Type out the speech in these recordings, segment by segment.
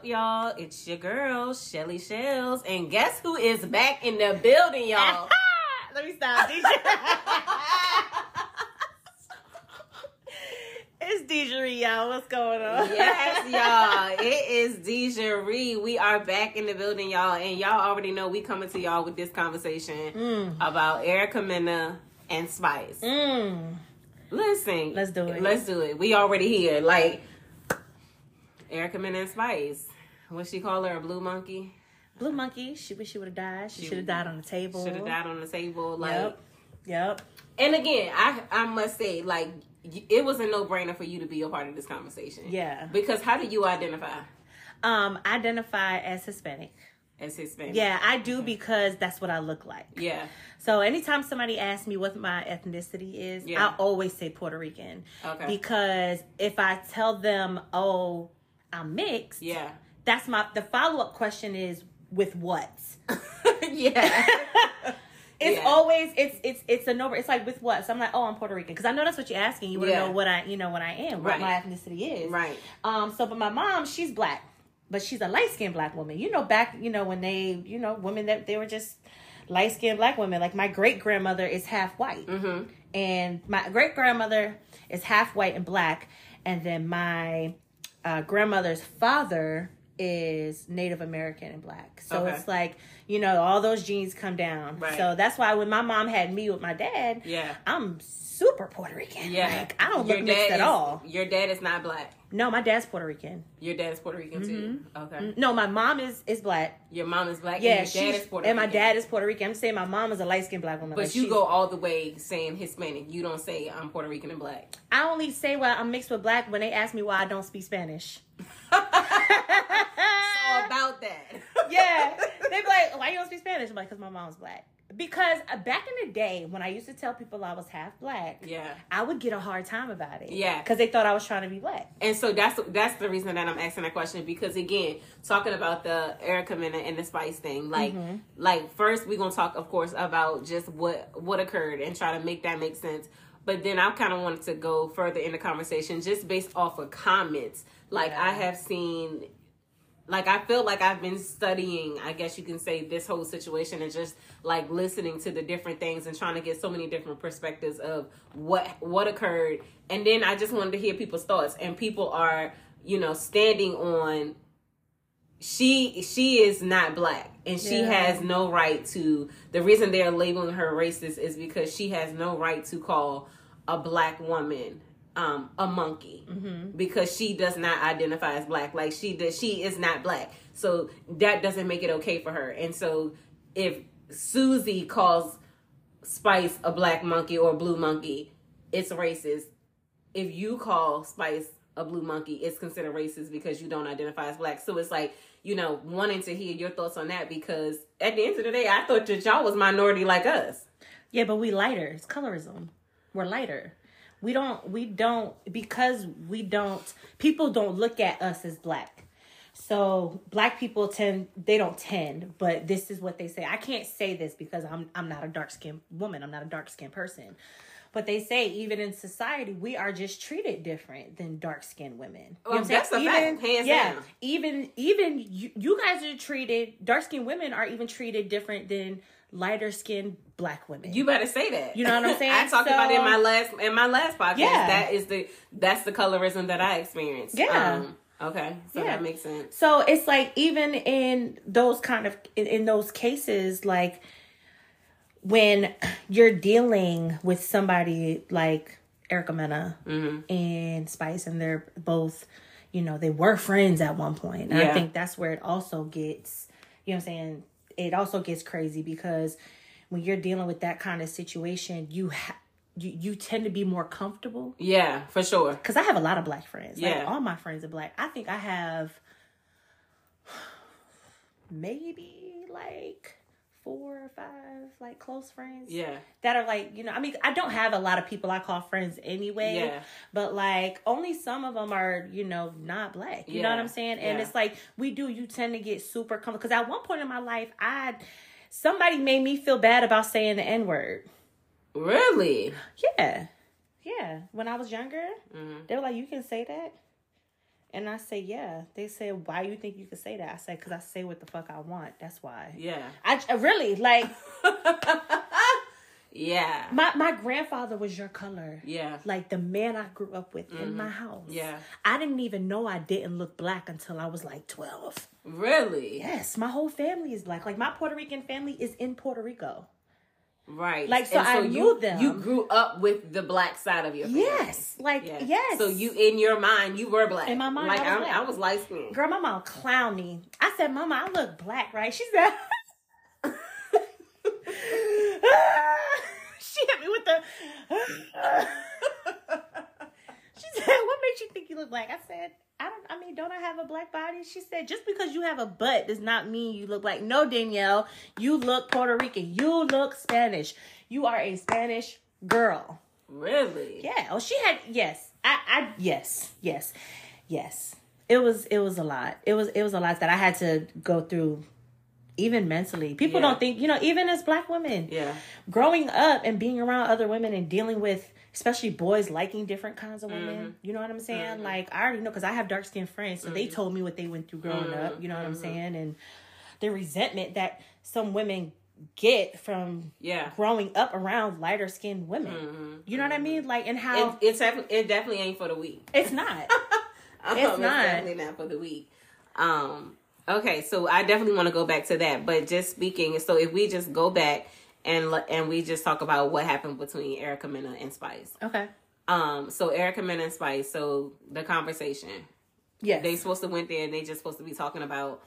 up, y'all? It's your girl, Shelly Shells. And guess who is back in the building, y'all? Let me stop. DJ. it's Deja y'all. What's going on? yes, y'all. It is Deja Ree. We are back in the building, y'all. And y'all already know we coming to y'all with this conversation Mm. about Erica Mena and Spice. Mm. Listen. Let's do it. Let's do it. We already here. Like, Erica Mena and Spice. What she call her? A blue monkey? Blue monkey. She wish she would have died. She She should have died on the table. Should have died on the table. Like, Yep. Yep. And again, I I must say, like, it was a no brainer for you to be a part of this conversation. Yeah. Because how do you identify Um, identify as Hispanic. as Hispanic? Yeah, I do because that's what I look like. Yeah. So anytime somebody asks me what my ethnicity is, Yeah. I always say Puerto Rican. Okay. Because if I tell them, "Oh, I'm mixed," Yeah. That's my the follow up question is with what? yeah. It's Yeah. always it's it's it's a number. It's like with what? So I'm like, oh, I'm Puerto Rican because I know that's what you're asking. You want to Yeah. know what I you know what I am, what Right. my ethnicity is. Right. Um. So, but my mom, she's black, but she's a light skinned black woman. You know, back you know when they you know women that they were just light skinned black women. Like my great grandmother is half white, Mm-hmm. and my great grandmother is half white and black, and then my uh, grandmother's father is Native American and black. So Okay. it's like you know all those genes come down. Right. So that's why when my mom had me with my dad, Yeah. I'm super Puerto Rican. Yeah. like, I don't Your look mixed at is- all. Your dad is not black. No, my dad's Puerto Rican. Your dad is Puerto Rican too. Mm-hmm. Okay. Mm-hmm. No, my mom is is black. Your mom is black. Yeah, and your dad is Puerto and my Rican. dad is Puerto Rican. I'm saying my mom is a light skinned black woman. But like, you go all the way saying Hispanic. You don't say I'm Puerto Rican and black. I only say well I'm mixed with black when they ask me why I don't speak Spanish. so about that. yeah, They'd be like, why you don't speak Spanish? I'm like, because my mom's black. Because uh, back in the day when I used to tell people I was half black, Yeah. I would get a hard time about it. Yeah. because they thought I was trying to be black. And so that's that's the reason that I'm asking that question because again, talking about the Erica Mena and the Spice thing, like Mm-hmm. like first we're gonna talk, of course, about just what what occurred and try to make that make sense. But then I kind of wanted to go further in the conversation just based off of comments. Like I have seen, like I feel like I've been studying. I guess you can say this whole situation and just like listening to the different things and trying to get so many different perspectives of what what occurred. And then I just wanted to hear people's thoughts. And people are, you know, standing on she she is not black and she Yeah. has no right to the reason they're labeling her racist is because she has no right to call a black woman um a monkey because she does not identify as black like she does she is not black so that doesn't make it okay for her and so if susie calls spice a black monkey or a blue monkey it's racist if you call Spice a blue monkey, it's considered racist because you don't identify as black. So it's like, you know, wanting to hear your thoughts on that because at the end of the day, I thought that y'all was minority like us. Yeah, but we lighter. It's colorism. We're lighter. We don't we don't because we don't people don't look at us as black. So black people tend they don't tend, but this is what they say. I can't say this because I'm I'm not a dark skinned woman. I'm not a dark skinned person. But they say even in society we are just treated different than dark skinned women. You know Well, I'm saying? that's a fact, hands yeah, down. even even you, you guys are treated dark skinned women are even treated different than lighter skinned black women. You better say that. You know what I'm saying? I talked about it in my last in my last podcast. Yeah. That is the that's the colorism that I experienced. Yeah. Um, okay. So Yeah. that makes sense. So it's like even in those kind of in, in those cases, like when you're dealing with somebody like Erica Mena Mm-hmm. and Spice, and they're both, you know, they were friends at one point. And Yeah. I think that's where it also gets, you know, what I'm saying it also gets crazy because when you're dealing with that kind of situation, you ha- you you tend to be more comfortable Yeah, for sure. because I have a lot of black friends. Yeah. Like all my friends are black. I think I have maybe like four or five like close friends. Yeah. That are like, you know, I mean, I don't have a lot of people I call friends anyway. Yeah. But like only some of them are, you know, not black. You know what I'm saying? And Yeah. it's like we do you tend to get super comfortable because at one point in my life I somebody made me feel bad about saying the N-word. Really? Yeah. Yeah. When I was younger, Mhm. they were like, You can say that? And I say, yeah. They said, why you think you could say that? I said, because I say what the fuck I want. That's why. Yeah. I, I really like Yeah. my my grandfather was your color. Yeah. Like the man I grew up with in my mm-hmm. house. Yeah. I didn't even know I didn't look black until I was like twelve. Really? Yes, my whole family is black. Like my Puerto Rican family is in Puerto Rico. Right. Like, so I you, them. You grew up with the black side of your family. Yes, like Yeah. yes. So you in your mind you were black. In my mind, like I was black. I was light skinned. Girl, my mom clowned me. I said, Mama, I look black, right? She said, She hit me with the. she said, What makes you think you look black? I said, I don't, I mean, don't I have a black body? She said, Just because you have a butt does not mean you look like. No, Danielle, you look Puerto Rican. You look Spanish. You are a Spanish girl. Really? Yeah. Oh, she had yes. I I yes. Yes. Yes. It was it was a lot. It was it was a lot that I had to go through even mentally. People Yeah. don't think, you know, even as black women. Yeah. Growing up and being around other women and dealing with especially boys liking different kinds of women. Mm-hmm. You know what I'm saying? Like I already know cuz I have dark-skinned friends, so they Mm-hmm. told me what they went through growing up, you know what I'm saying? And the resentment that some women get from Yeah. growing up around lighter skinned women. You know what I mean? Like and It, how it's def- it definitely ain't for the weak. it's not. Um, It's not. definitely not for the weak. Um. Okay, so I definitely want to go back to that, but just speaking. So if we just go back and and we just talk about what happened between Erica Mena and Spice. okay. Um. So Erica Mena and Spice. So the conversation Yeah. they supposed to went there and they just supposed to be talking about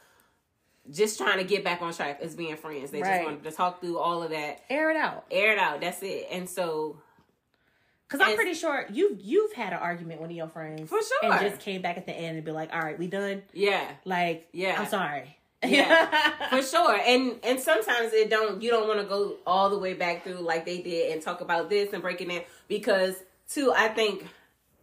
just trying to get back on track as being friends. They Right. just wanted to talk through all of that, air it out. air it out. That's it. And so Cause I'm pretty sure you've you've had an argument with one of your friends For sure. and just came back at the end and be like, "All right, we done." yeah, Like, Yeah. I'm sorry. Yeah. for sure. And and sometimes it don't you don't want to go all the way back through like they did and talk about this and break it in because too i think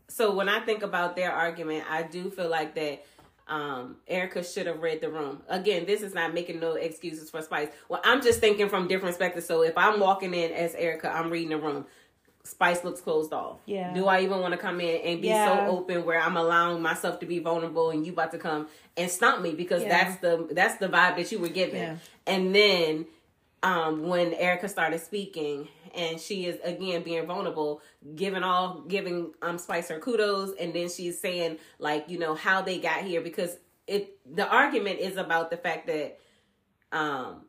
so when i think about their argument i do feel like that um erica should have read the room. Again this is not making no excuses for spice. Well i'm just thinking from different perspectives. So if i'm walking in as erica i'm reading the room Spice looks closed off. Yeah. Do I even want to come in and be Yeah. so open where I'm allowing myself to be vulnerable and you about to come and stomp me because Yeah. that's the that's the vibe that you were given. Yeah. And then um when Erica started speaking and she is again being vulnerable, giving all giving um Spice her kudos and then she's saying like, you know, how they got here because it the argument is about the fact that um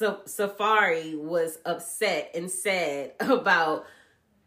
Safaree was upset and sad about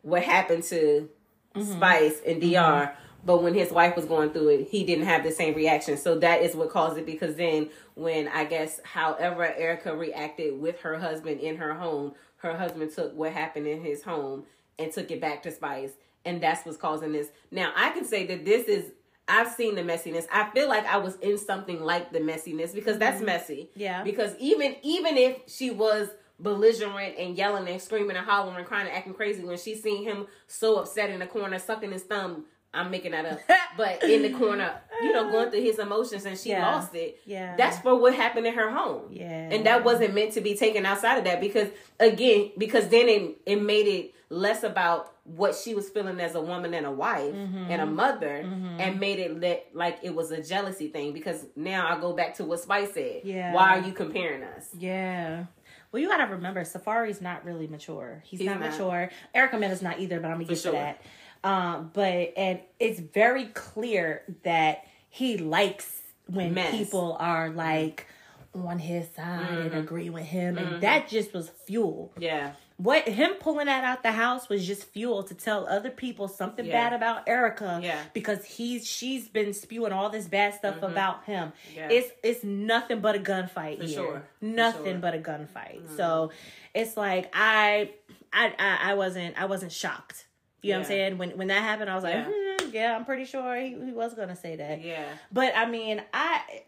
what happened to mm-hmm. Spice and mm-hmm. DR. But when his wife was going through it, he didn't have the same reaction. So that is what caused it because then when I guess however Erica reacted with her husband in her home, her husband took what happened in his home and took it back to Spice. And that's what's causing this. Now I can say that this is I've seen the messiness. I feel like I was in something like the messiness because that's mm-hmm. messy. Yeah. Because even even if she was belligerent and yelling and screaming and hollering and crying and acting crazy when she seen him so upset in the corner sucking his thumb i'm making that up but in the corner you know going through his emotions and she Yeah. lost it Yeah. that's for what happened in her home Yeah. and that wasn't meant to be taken outside of that because again because then it, it made it less about what she was feeling as a woman and a wife Mm-hmm. and a mother and made it let, like it was a jealousy thing because now i go back to what spice said Yeah. why are you comparing us Yeah. Well, you gotta remember, Safaree's not really mature. He's, He's not, not. mature. Erica Mena's not either, but I'm gonna get sure. to that. Um, but and it's very clear that he likes when Mess. people are like on his side Mm-hmm. and agree with him, and that just was fuel. yeah What him pulling that out the house was just fuel to tell other people something Yeah. bad about Erica. Yeah. Because he's she's been spewing all this bad stuff about him. Mm-hmm. Yeah. It's it's nothing but a gunfight here. sure. For Nothing sure. Mm-hmm. but a gunfight. So it's like I, I I I wasn't I wasn't shocked. You know what I'm saying? When when that happened, I was like, Yeah. hmm, yeah, I'm pretty sure he, he was gonna say that. yeah. But I mean, I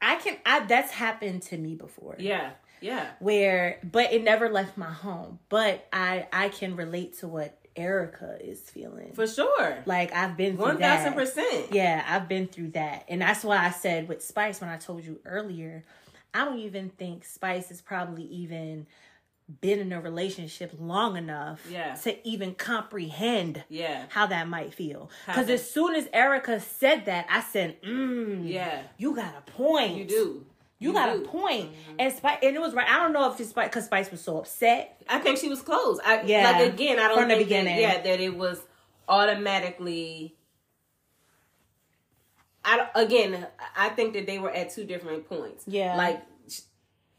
I can I that's happened to me before. Yeah yeah. Where but it never left my home. But i i can relate to what erica is feeling. For sure. Like i've been through One that thousand percent. yeah i've been through that. And that's why i said with spice when i told you earlier i don't even think spice is probably even been in a relationship long enough Yeah. to even comprehend Yeah. how that might feel. Because as soon as Erica said that, I said, mm, Yeah. you got a point. You do. You, got do. Mm-hmm. a point. And Spice, and it was right. I don't know if it's Spice because Spice was so upset. I think she was close. I, Yeah. Like again, I don't From the think that, beginning. yeah that it was automatically. I again, I think that they were at two different points. Yeah. like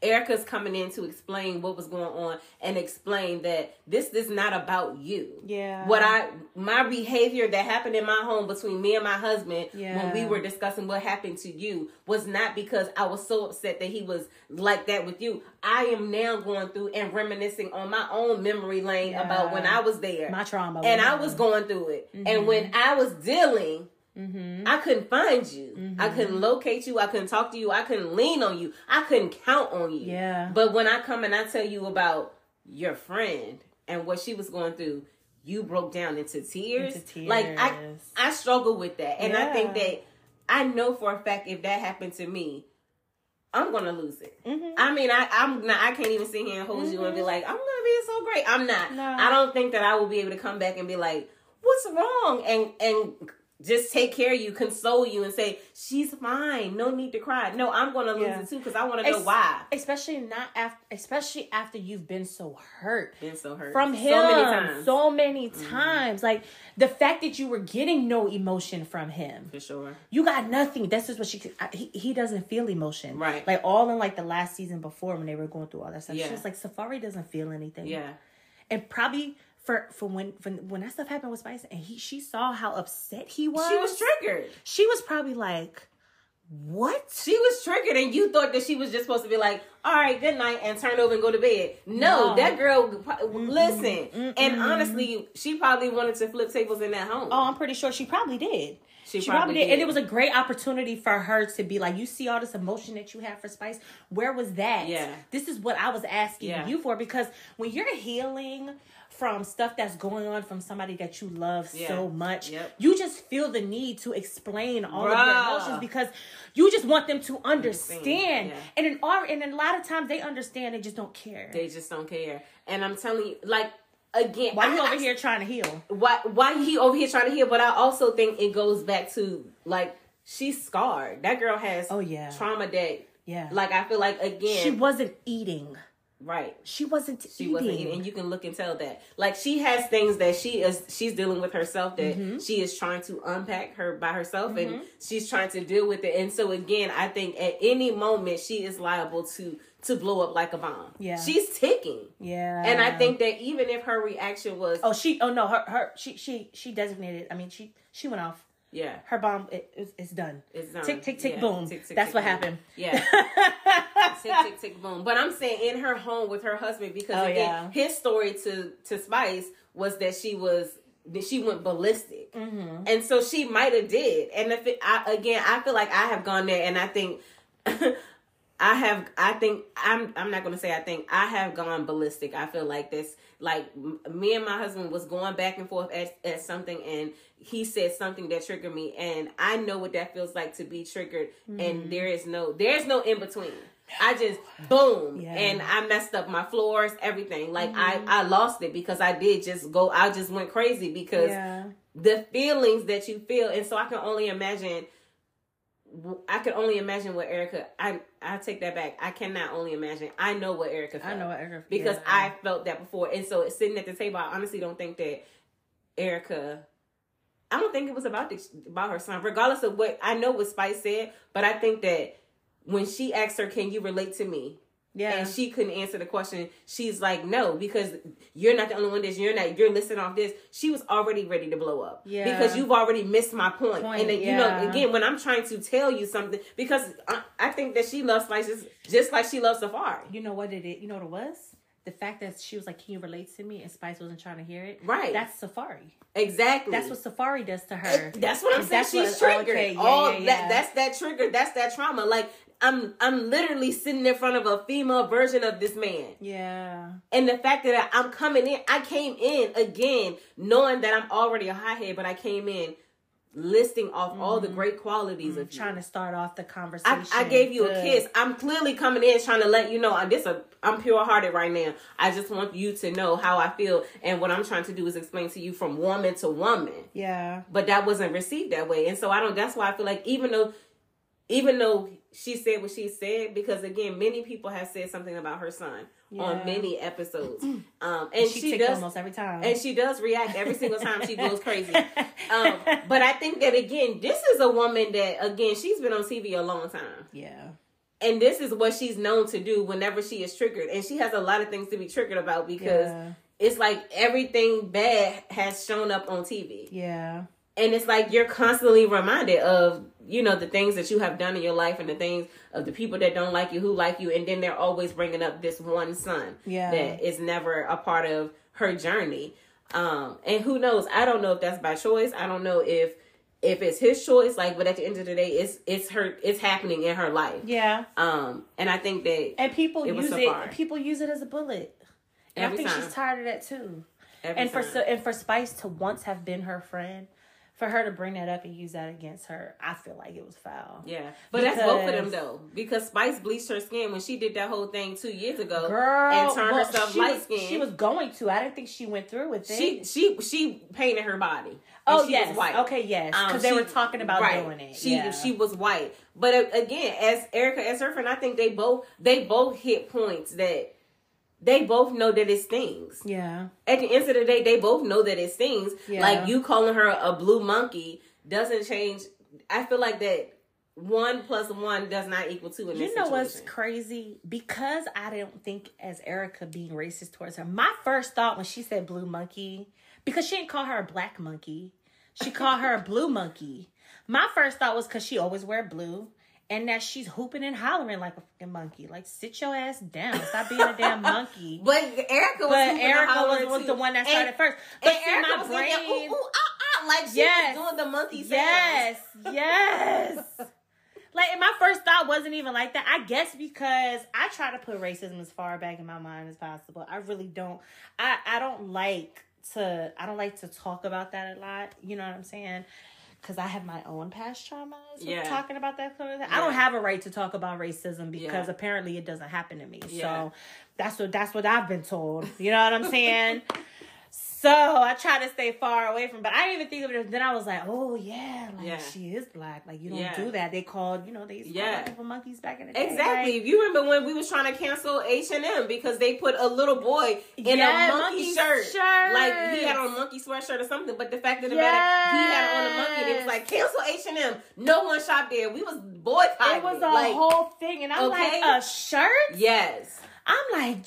Erica's coming in to explain what was going on and explain that this is not about you. Yeah. What I my behavior that happened in my home between me and my husband when we were discussing what happened to you was not because I was so upset that he was like that with you. I am now going through and reminiscing on my own memory lane Yeah. about when I was there. My trauma. and I was going through it. Mm-hmm. And when I was dealing, Mm-hmm. I couldn't find you. I mm-hmm. couldn't locate you. I couldn't talk to you. I couldn't lean on you. I couldn't count on you. Yeah. But when I come and I tell you about your friend and what she was going through, you broke down into tears. Into tears. Like I. I struggle with that, and I think that I know for a fact if that happened to me, I'm gonna lose it. Mm-hmm. I mean, I, I'm not. I can't even sit here and hold you and be mm-hmm. like, I'm gonna be so great. I'm not. No. I don't think that I will be able to come back and be like, what's wrong, and and just take care of you, console you, and say she's fine. No need to cry. No, I'm gonna lose Yeah. it too because I want to know Es- why. Especially not after, especially after you've been so hurt. Been so hurt from him so many times. so many Mm-hmm. times. Like the fact that you were getting no emotion from him. for sure. You got nothing. This is what she. I- He, he doesn't feel emotion, Right. Like all in like the last season before when they were going through all that stuff. Yeah. She was like Safaree doesn't feel anything. Yeah. and probably for for when when when that stuff happened with Spice and he she saw how upset he was. She was triggered. She was probably like, "What?" She was triggered, and you thought that she was just supposed to be like, "All right, good night," and turn over and go to bed. No, No. that girl. Listen, and honestly, she probably wanted to flip tables in that home. Oh, I'm pretty sure she probably did. She She, probably, probably did. and it was a great opportunity for her to be like, "You see all this emotion that you have for Spice. Where was that? Yeah. this is what I was asking Yeah. you for because when you're healing." From stuff that's going on from somebody that you love Yeah. so much, Yep. you just feel the need to explain all of your emotions because you just want them to understand. yeah. And in our, and in a lot of times they understand, they just don't care. They just don't care. And I'm telling you, like again, Why you I- over I- here trying to heal? Why? Why he over here trying to heal? But I also think it goes back to like she's scarred. That girl has Oh, yeah. trauma that. Yeah, Like I feel like again, she wasn't eating. Right. She wasn't She eating. wasn't eating, and you can look and tell that. Like she has things that she is she's dealing with herself that Mm-hmm. she is trying to unpack her by herself, and she's trying to deal with it. And so again, I think at any moment she is liable to to blow up like a bomb. Yeah. she's ticking, Yeah. and I think that even if her reaction was, Oh, she. Oh no, her. Her. She. She. She designated. I mean, she. She went off. Yeah, Her bomb. It, it's, it's done. it's done. Tick tick tick Yeah, boom. tick, tick, That's tick, what happened. Yeah. tick tick tick boom. But I'm saying in her home with her husband because Oh, again, yeah. his story to to Spice was that she was that she went ballistic, Mm-hmm. and so she might have did. And if it, I again, I feel like I have gone there, and I think. I have, I think, I'm, I'm not going to say I think, I have gone ballistic. I feel like this, like, m- me and my husband was going back and forth at, at something, and he said something that triggered me, and I know what that feels like to be triggered, Mm-hmm. and there is no, there's no in between. I just boom, Yeah. and I messed up my floors, everything. Like I, I lost it because I did just go. I just went crazy because Yeah. the feelings that you feel, and so I can only imagine. I can only imagine what Erica. I I take that back. I cannot only imagine. I know what Erica. Felt I know what Erica- because yeah. I felt that before, and so sitting at the table, I honestly don't think that Erica. I don't think it was about the, about her son, regardless of what I know what Spice said. But I think that when she asked her, "Can you relate to me?" Yeah. and she couldn't answer the question. She's like, no, because you're not the only one that's you're not you're listening off this. She was already ready to blow up. Yeah. Because you've already missed my point. Point, and then, you know, again, when I'm trying to tell you something, because I, I think that she loves spices just like she loves Safaree. you know what it is? You know what it was? The fact that she was like, "Can you relate to me?" and Spice wasn't trying to hear it. Right. That's Safaree. Exactly. That's what Safaree does to her. That's what I'm saying. That's She's what- triggered. okay, yeah, All yeah, yeah. that that's that trigger. That's that trauma. Like I'm I'm literally sitting in front of a female version of this man. Yeah. And the fact that I'm coming in, I came in again knowing that I'm already a hothead, but I came in listing off all the mm-hmm. great qualities of you. Trying to start off the conversation. I, I gave you a kiss. I'm clearly coming in trying to let you know I'm this a I'm pure hearted right now. I just want you to know how I feel and what I'm trying to do is explain to you from woman to woman. Yeah. But that wasn't received that way. And so I don't that's why I feel like even though even though she said what she said, because again, many people have said something about her son Yeah. on many episodes. Um and she, she, does almost every time. and she does react every single time she goes crazy. Um, but I think that again, this is a woman that again she's been on TV a long time, yeah. and this is what she's known to do whenever she is triggered, and she has a lot of things to be triggered about because Yeah. it's like everything bad has shown up on TV, Yeah. and it's like you're constantly reminded of you know the things that you have done in your life and the things of the people that don't like you who like you, and then they're always bringing up this one son Yeah. that is never a part of her journey. Um, and who knows? I don't know if that's by choice. I don't know if if it's his choice. Like, but at the end of the day, it's it's her. It's happening in her life. Yeah. Um, and I think that And people It use Safaree. it. People use it as a bullet. And Every I think time. she's tired of that too. every and for so, and for Spice to once have been her friend, for her to bring that up and use that against her, I feel like it was foul. yeah, but that's both of them though, because Spice bleached her skin when she did that whole thing two years ago Girl, and turned well, herself light skinned. She was going to. I didn't think she went through with it. she she she painted her body. oh she yes, was white. okay, yes, because Um, they were talking about right. doing it. She yeah. she was white, but uh, again, as Erica as her friend, I think they both they both hit points that they both know that it stings. yeah, At the end of the day, they both know that it stings. Yeah. Like you calling her a blue monkey doesn't change. I feel like that one plus one does not equal two in this You know what's crazy? Because I don't think as Erica being racist towards her, my first thought when she said blue monkey, because she didn't call her a black monkey, she called her a blue monkey. My first thought was because she always wear blue. And that she's hooping and hollering like a fucking monkey. Like, sit your ass down. Stop being a damn monkey. But Erica was But and Erica was, was the one that And- started first. But And see, Erica my was like, brain, ooh, ooh, ah, ah, like she Yes. was doing the monkey sounds. Yes, yes. like and my first thought wasn't even like that. I guess because I try to put racism as far back in my mind as possible. I really don't. I I don't like to. I don't like to talk about that a lot. You know what I'm saying? Because I have my own past traumas Yeah. talking about that kind of thing. Yeah. I don't have a right to talk about racism because Yeah. apparently it doesn't happen to me. Yeah. So that's what that's what I've been told. You know what I'm saying? So I try to stay far away from, but I didn't even think of it. Then I was like, oh yeah, like Yeah. she is black. Like you don't Yeah. do that. They called, you know, they used to Yeah. people monkeys back in the day. Exactly. Like, you remember when we was trying to cancel H and M because they put a little boy in Yeah, a monkey, monkey shirt, shirts. like he had on a monkey sweatshirt or something. But the fact of the matter, he had on a monkey. and It was like cancel H and M. No one shopped there. We was boycotting. it was a like, whole thing, and I'm okay. like, a shirt. yes. I'm like,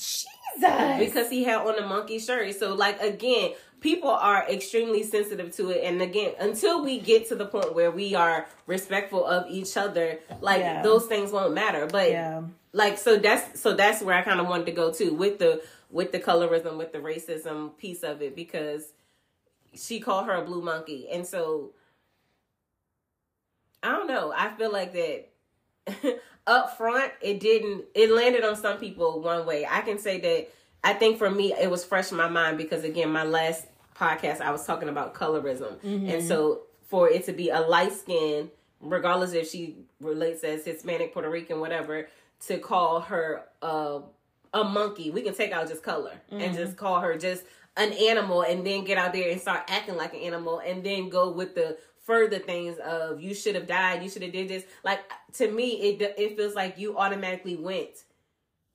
Jesus. because he had on a monkey shirt. So like again, people are extremely sensitive to it. And again, until we get to the point where we are respectful of each other, like Yeah. those things won't matter. But yeah, like so that's so that's where I kind of wanted to go to with the with the colorism, with the racism piece of it because she called her a blue monkey. And so I don't know. I feel like that up front it didn't it landed on some people one way. I can say that I think for me it was fresh in my mind because again my last podcast I was talking about colorism. And so for it to be a light skin, regardless if she relates as Hispanic, Puerto Rican, whatever, to call her uh, a monkey, we can take out just color and just call her just an animal and then get out there and start acting like an animal and then go with the further things of you should have died, you should have did this. Like to me, it it feels like you automatically went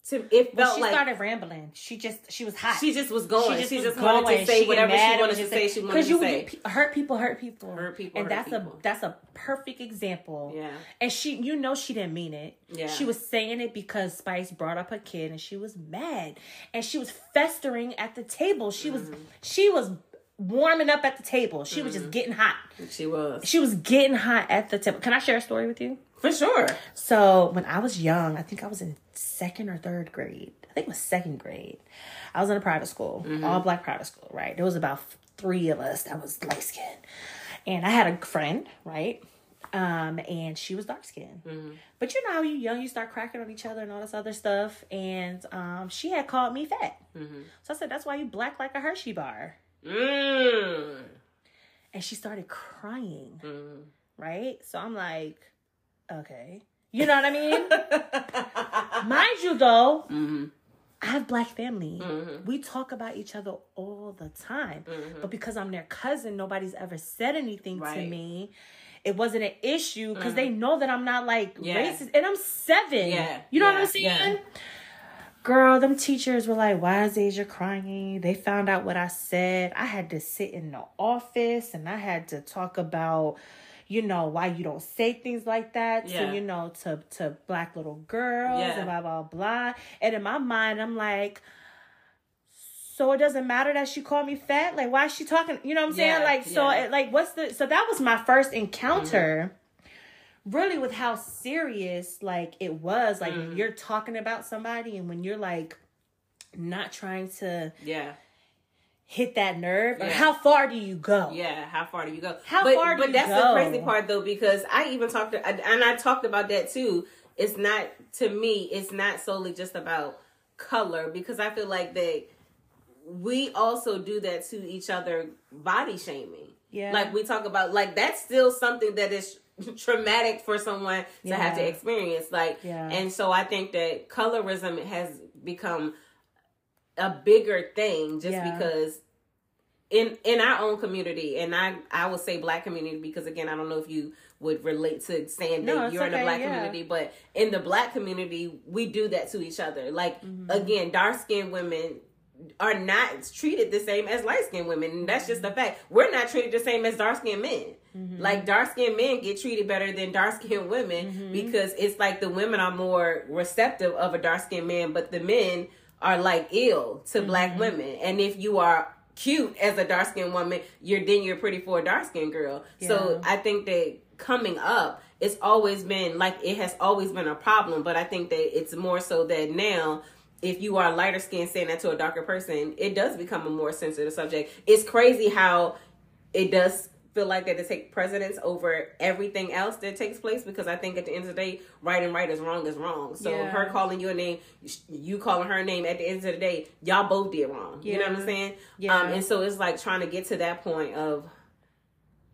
to. It felt she like started rambling. She just she was hot. she just was going. She just, was wanted going. to say get whatever she wanted to just say. She wanted to you say. pe- hurt people, hurt people, Hurt people, and hurt that's people. a that's a perfect example. Yeah. And she, you know, she didn't mean it. Yeah. She was saying it because Spice brought up a kid, and she was mad, and she was festering at the table. She was, Mm-hmm. she was warming up at the table. She was just getting hot. She was She was getting hot at the table. Can I share a story with you? for sure. So when I was young, I think I was in second or third grade. I think it was second grade. I was in a private school, all black private school, right? There was about three of us that was light skinned. And I had a friend, right? Um, and she was dark skinned. But you know how you young, you start cracking on each other and all this other stuff. And um, she had called me fat. So I said, That's why you black like a Hershey bar. Mm. and she started crying. Mhm. Right? So I'm like, okay. You know what I mean? Mind you, though, Mhm. I have black family. Mhm. We talk about each other all the time. Mhm. But because I'm their cousin, nobody's ever said anything to me. It wasn't an issue because they know that I'm not like Yeah. racist. And I'm seven. Yeah. You know what I'm saying? Yeah. Girl, them teachers were like, why is Asia crying? They found out what I said. I had to sit in the office and I had to talk about, you know, why you don't say things like that Yeah. to, you know, to, to black little girls Yeah. and blah, blah, blah. And in my mind, I'm like, so it doesn't matter that she called me fat? Like, why is she talking? You know what I'm saying? Yeah, like, so, it, like, what's the, so that was my first encounter mm-hmm. Really with how serious like it was like Mm. you're talking about somebody and when you're like not trying to Yeah. hit that nerve Yeah. how far do you go Yeah, how far do you go? How but, far do But that's go? the crazy part though, because I even talked to, and I talked about that too. It's not to me. It's not solely just about color because I feel like that we also do that to each other, body shaming. Yeah. like we talk about, like that's still something that is traumatic for someone to have to experience. Like, Yeah. and so I think that colorism has become a bigger thing just Yeah. because in in our own community and i i would say black community because again i don't know if you would relate to saying that it's you're in the okay, black yeah. community but in the black community we do that to each other like Mm-hmm. again dark skinned women are not treated the same as light skinned women and that's just the fact we're not treated the same as dark skinned men Mm-hmm. like dark skinned men get treated better than dark skinned women Mm-hmm. because it's like the women are more receptive of a dark skinned man but the men are like ill to black Mm-hmm. women and if you are cute as a dark skinned woman, you're then you're pretty for a dark skinned girl. So I think that coming up, it's always been like it has always been a problem. But I think that it's more so that now, if you are lighter skinned saying that to a darker person, it does become a more sensitive subject. It's crazy how it does feel like that to take precedence over everything else that takes place because I think at the end of the day, right and right is wrong is wrong. So Yeah. her calling your name, you calling her name at the end of the day, y'all both did wrong. You know what I'm saying? Yeah. Um, and so it's like trying to get to that point of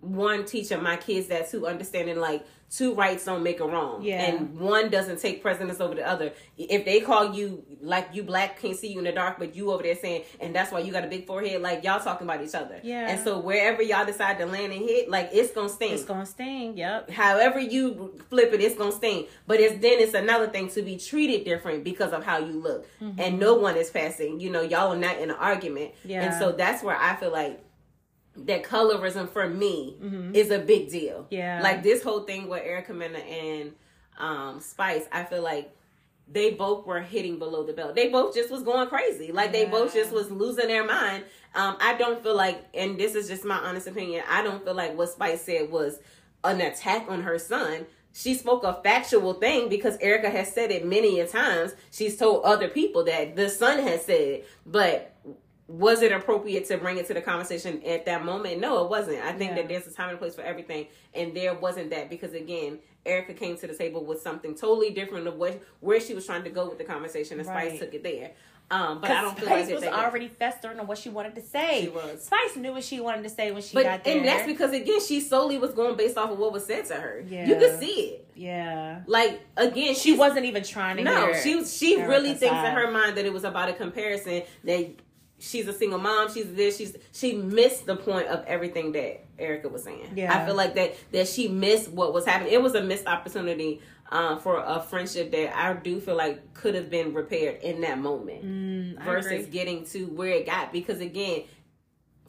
one teaching my kids that too, understanding like two rights don't make a wrong. Yeah. And one doesn't take precedence over the other. If they call you like you black can't see you in the dark, but you over there saying, and that's why you got a big forehead, like y'all talking about each other. Yeah. And so wherever y'all decide to land and hit, like it's gonna sting. it's gonna sting yep However you flip it, it's gonna sting. But it's then it's another thing to be treated different because of how you look, mm-hmm. and no one is passing. You know, y'all are not in an argument, Yeah. and so that's where I feel like that colorism for me is a big deal. Yeah. like this whole thing with Erica Mena and um, Spice, I feel like they both were hitting below the belt. They both just was going crazy. Like they both just was losing their mind. Um, I don't feel like, and this is just my honest opinion. I don't feel like what Spice said was an attack on her son. She spoke a factual thing because Erica has said it many a times. She's told other people that the son has said it, but was it appropriate to bring it to the conversation at that moment? No, it wasn't. I think Yeah. that there's a time and place for everything, and there wasn't that because again, Erica came to the table with something totally different of what where she was trying to go with the conversation, and Spice took it there. Um, but I don't feel like Spice that was already festering on what she wanted to say. She was. Spice knew what she wanted to say when she But got there. and that's because again, she solely was going based off of what was said to her. Yeah. You could see it. yeah, Like again, she wasn't even trying to. No, she. She really thinks side. in her mind that it was about a comparison. That she's a single mom. She's this. She's she missed the point of everything that Erica was saying. Yeah. I feel like that that she missed what was happening. It was a missed opportunity um, for a friendship that I do feel like could have been repaired in that moment Mm, versus getting to where it got. Because again,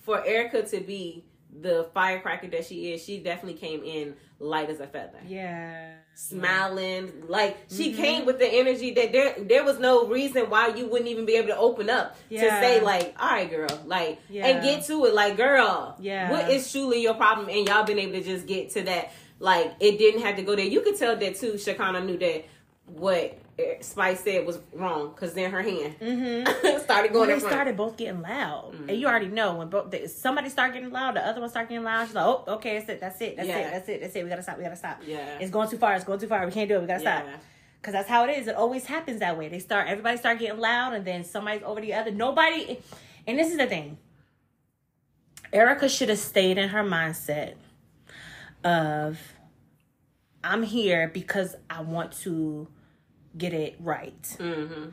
for Erica to be the firecracker that she is, she definitely came in light as a feather Yeah. Smiling like she Mm-hmm. came with the energy that there there was no reason why you wouldn't even be able to open up to say like all right girl like Yeah. and get to it like girl Yeah. what is truly your problem and y'all been able to just get to that like it didn't have to go there you could tell that too Shakana knew that what Spice said was wrong because then her hand Mm-hmm. started going they started both getting loud, and Mm-hmm. you already know when both they, somebody start getting loud, the other one start getting loud. She's like, "Oh, okay, that's it, that's it, that's Yeah. it, that's it, that's it. We gotta stop, we gotta stop. Yeah. it's going too far, it's going too far. We can't do it. We gotta stop." Cause that's how it is. It always happens that way. They start, everybody start getting loud, and then somebody's over the other. Nobody, and this is the thing. Erica should have stayed in her mindset of I'm here because I want to get it right. Mm-hmm.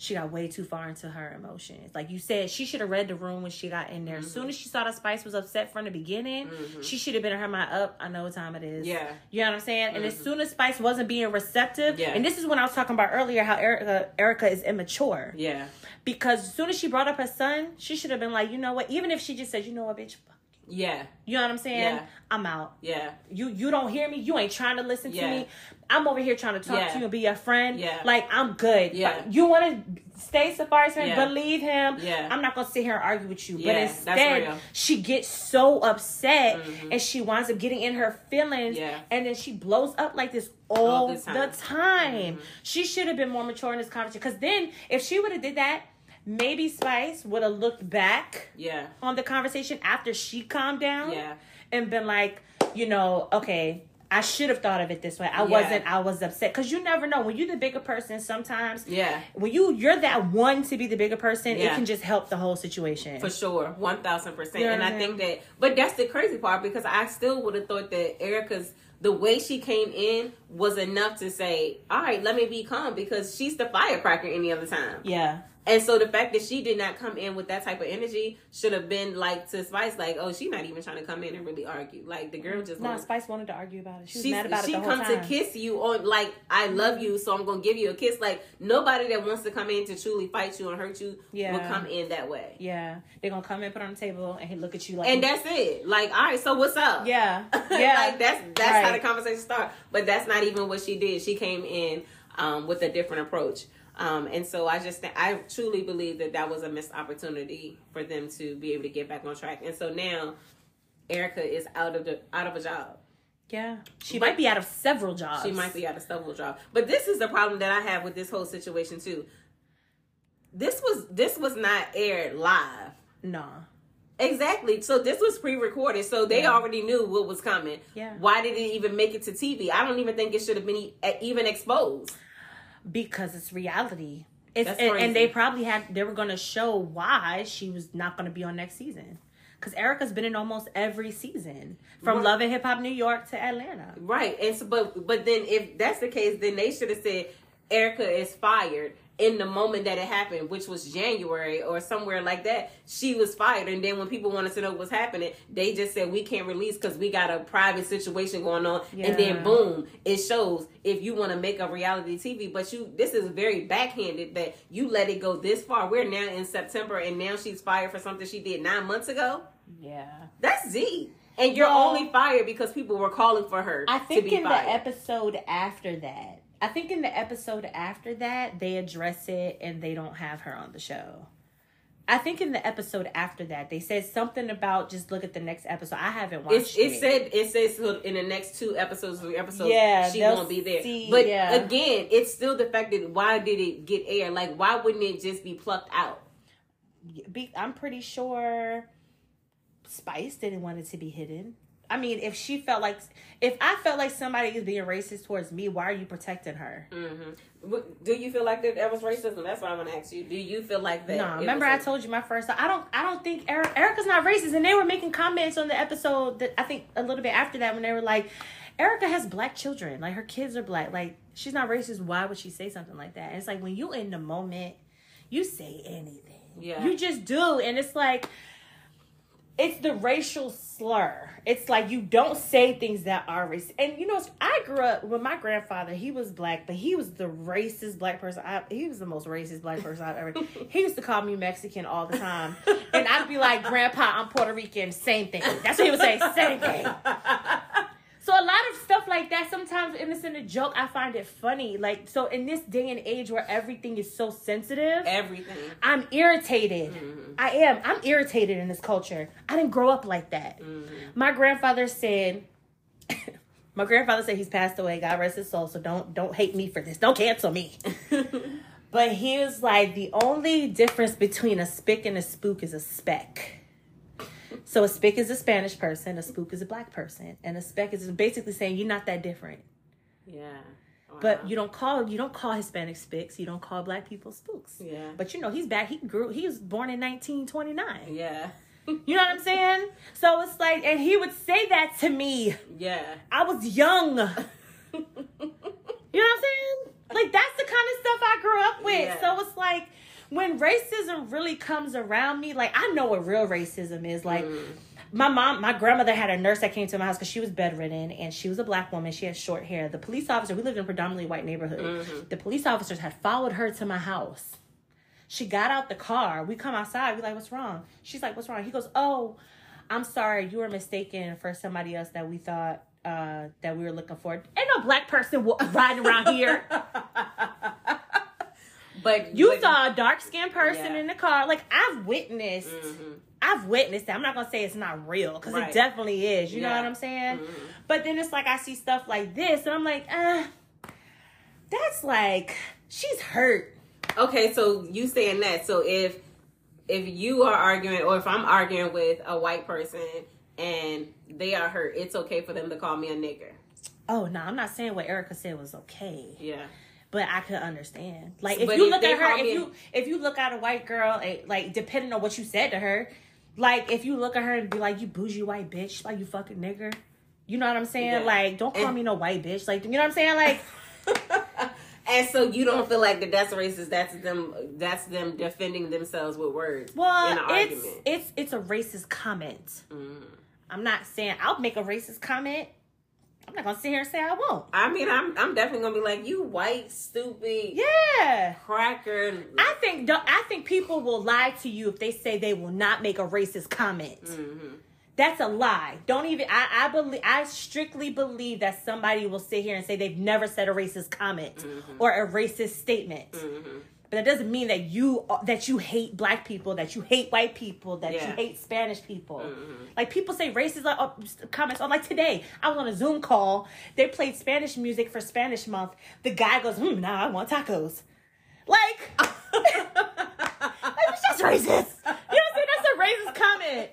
She got way too far into her emotions. Like you said, she should have read the room when she got in there. As soon as she saw that Spice was upset from the beginning, mm-hmm. she should have been in her mind up. I know what time it is. Yeah. You know what I'm saying? And as mm-hmm. soon as Spice wasn't being receptive, Yeah. and this is when I was talking about earlier how Erica Erica is immature. Yeah. Because as soon as she brought up her son, she should have been like, you know what? Even if she just said, you know what, bitch, fuck you. Yeah. You know what I'm saying? Yeah. I'm out. Yeah. You you don't hear me. You ain't trying to listen Yeah. to me. I'm over here trying to talk Yeah. to you and be your friend. Yeah. Like I'm good. Yeah. But you want to stay Safaree's friend? Yeah. Believe him. Yeah. I'm not gonna sit here and argue with you. Yeah, but instead, she gets so upset Mhm. and she winds up getting in her feelings. Yeah. And then she blows up like this all, All the the time. time. Mhm. She should have been more mature in this conversation. Because then, if she would have did that, maybe Spice would have looked back Yeah. on the conversation after she calmed down Yeah. and been like, you know, okay, I should have thought of it this way. I Yeah. wasn't. I was upset because you never know when you're the bigger person. Sometimes Yeah. when you you're that one to be the bigger person, it can just help the whole situation. For sure, one thousand percent. And I I think that, but that's the crazy part because I still would have thought that Erica's the way she came in was enough to say, "All right, let me be calm," because she's the firecracker any other time. yeah, And so the fact that she did not come in with that type of energy should have been like to Spice, like, "Oh, she's not even trying to come in and really argue." Like the girl just no, wants Spice wanted to argue about it. She was She's- mad about she it the whole come to kiss you on like I love you, so I'm gonna give you a kiss. Like nobody that wants to come in to truly fight you and hurt you Yeah. will come in that way. Yeah, they're gonna come and put on the table and he look at you like, And that's it. Like, all right, so what's up? yeah, yeah, like that's that's how the conversation started. But that's not even what she did. She came in um, with a different approach. Um, and so I just I truly believe that that was a missed opportunity for them to be able to get back on track. And so now Erica is out of the out of a job. yeah. She But- might be out of several jobs. She might be out of several jobs. But this is the problem that I have with this whole situation too. This was this was not aired live. No. Exactly. So this was pre-recorded, so they Yeah. already knew what was coming. Yeah. Why did it even make it to TV? I don't even think it should have been e- even exposed. because it's reality. It's and, and they probably had they were going to show why she was not going to be on next season. Because Erica's been in almost every season, from Right. Love and Hip Hop New York to Atlanta. Right. And so but but then if that's the case, then they should have said Erica is fired in the moment that it happened, which was January or somewhere like that. She was fired, and then when people wanted to know what's happening, they just said we can't release because we got a private situation going on, and then boom, it shows if you want to make a reality TV. But you, this is very backhanded that you let it go this far. We're now in September, and now she's fired for something she did nine months ago. Yeah. That's Z. And you're Well, only fired because people were calling for her I to think be in fired. the episode after that, I think in the episode after that, they address it and they don't have her on the show. I think in the episode after that, they said something about just look at the next episode. I haven't watched It's, it said it says so in the next two episodes, three episodes, Yeah, she won't be there. see- but yeah. again, it's still the fact that why did it get aired? Like, why wouldn't it just be plucked out? be, I'm pretty sure Spice didn't want it to be hidden. I mean, if she felt like, if I felt like somebody is being racist towards me, why are you protecting her? hmm Do you feel like that, that was racism? That's what I want to ask you. Do you feel like that? No, remember I a- told you my first. I don't. I don't think Eric, Erica's not racist, and they were making comments on the episode that I think a little bit after that when they were like, Erica has black children, like her kids are black, like she's not racist. Why would she say something like that? And it's like when you in the moment, you say anything. Yeah. you just do, and it's like. It's the racial slur. It's like you don't say things that are racist. And you know, I grew up with my grandfather. He was black, but he was the racist black person. I, he was the most racist black person I've ever. He used to call me Mexican all the time, and I'd be like, "Grandpa, I'm Puerto Rican." Same thing. That's what he would say. Same thing. So a lot of stuff like that, sometimes and it's in a joke, I find it funny. Like so, in this day and age where everything is so sensitive, Everything. I'm irritated. Mm-hmm. I am. I'm irritated in this culture. I didn't grow up like that. Mm-hmm. My grandfather said. My grandfather said he's passed away. God rest his soul. So don't don't hate me for this. Don't cancel me. but he was like the only difference between a spick and a spook is a speck. So a spick is a Spanish person, a spook is a black person, and a speck is basically saying you're not that different. Yeah. Wow. But you don't call you don't call Hispanic spicks. You don't call black people spooks. Yeah. But you know he's back. He grew. He was born in 1929. Yeah. You know what I'm saying? So it's like, and he would say that to me. Yeah. I was young. you know what I'm saying? Like that's the kind of stuff I grew up with. Yeah. So it's like when racism really comes around me, like I know what real racism is. Like Mm. my mom, my grandmother had a nurse that came to my house because she was bedridden and she was a black woman. She had short hair. The police officer, we lived in a predominantly white neighborhood. Mm-hmm. The police officers had followed her to my house. She got out the car. We come outside. We like, what's wrong? She's like, what's wrong? He goes, oh, I'm sorry. You were mistaken for somebody else that we thought uh, that we were looking for. Ain't no black person riding around here. But You but- saw a dark skinned person Yeah. in the car. Like I've witnessed. Mhm. I've witnessed that. I'm not gonna say it's not real because Right. it definitely is. You know what I'm saying? Mhm. But then it's like I see stuff like this, and I'm like, uh, that's like she's hurt. Okay, so you saying that. So if if you are arguing or if I'm arguing with a white person and they are hurt, it's okay for them to call me a nigger. Oh no, I'm not saying what Erica said was okay, Yeah. But I could understand. Like if But you if look at her, if me- you if you look at a white girl, eh, like depending on what you said to her, like if you look at her and be like, "You bougie white bitch," like you fucking nigger. You know what I'm saying? Yeah. Like, don't call And- me no white bitch. Like, you know what I'm saying? Like, and so you don't feel like that that's racist. That's them. That's them defending themselves with words. well, in an it's argument. it's it's a racist comment. Mm. I'm not saying I'll make a racist comment. I'm not gonna sit here and say I won't. I mean, I'm I'm definitely gonna be like you, white, stupid, Yeah. cracker. I think I think people will lie to you if they say they will not make a racist comment. Mhm. That's a lie. Don't even I, I believe I strictly believe that somebody will sit here and say they've never said a racist comment Mm-hmm. or a racist statement. Mhm. But that doesn't mean that you that you hate black people, that you hate white people, that you hate Spanish people. Mhm. Like people say racist like, uh, comments. Oh, like today, I was on a Zoom call. They played Spanish music for Spanish Month. The guy goes, "Hmm, now I want tacos." Like, like it's just racist. You know what I'm saying? That's a racist comment.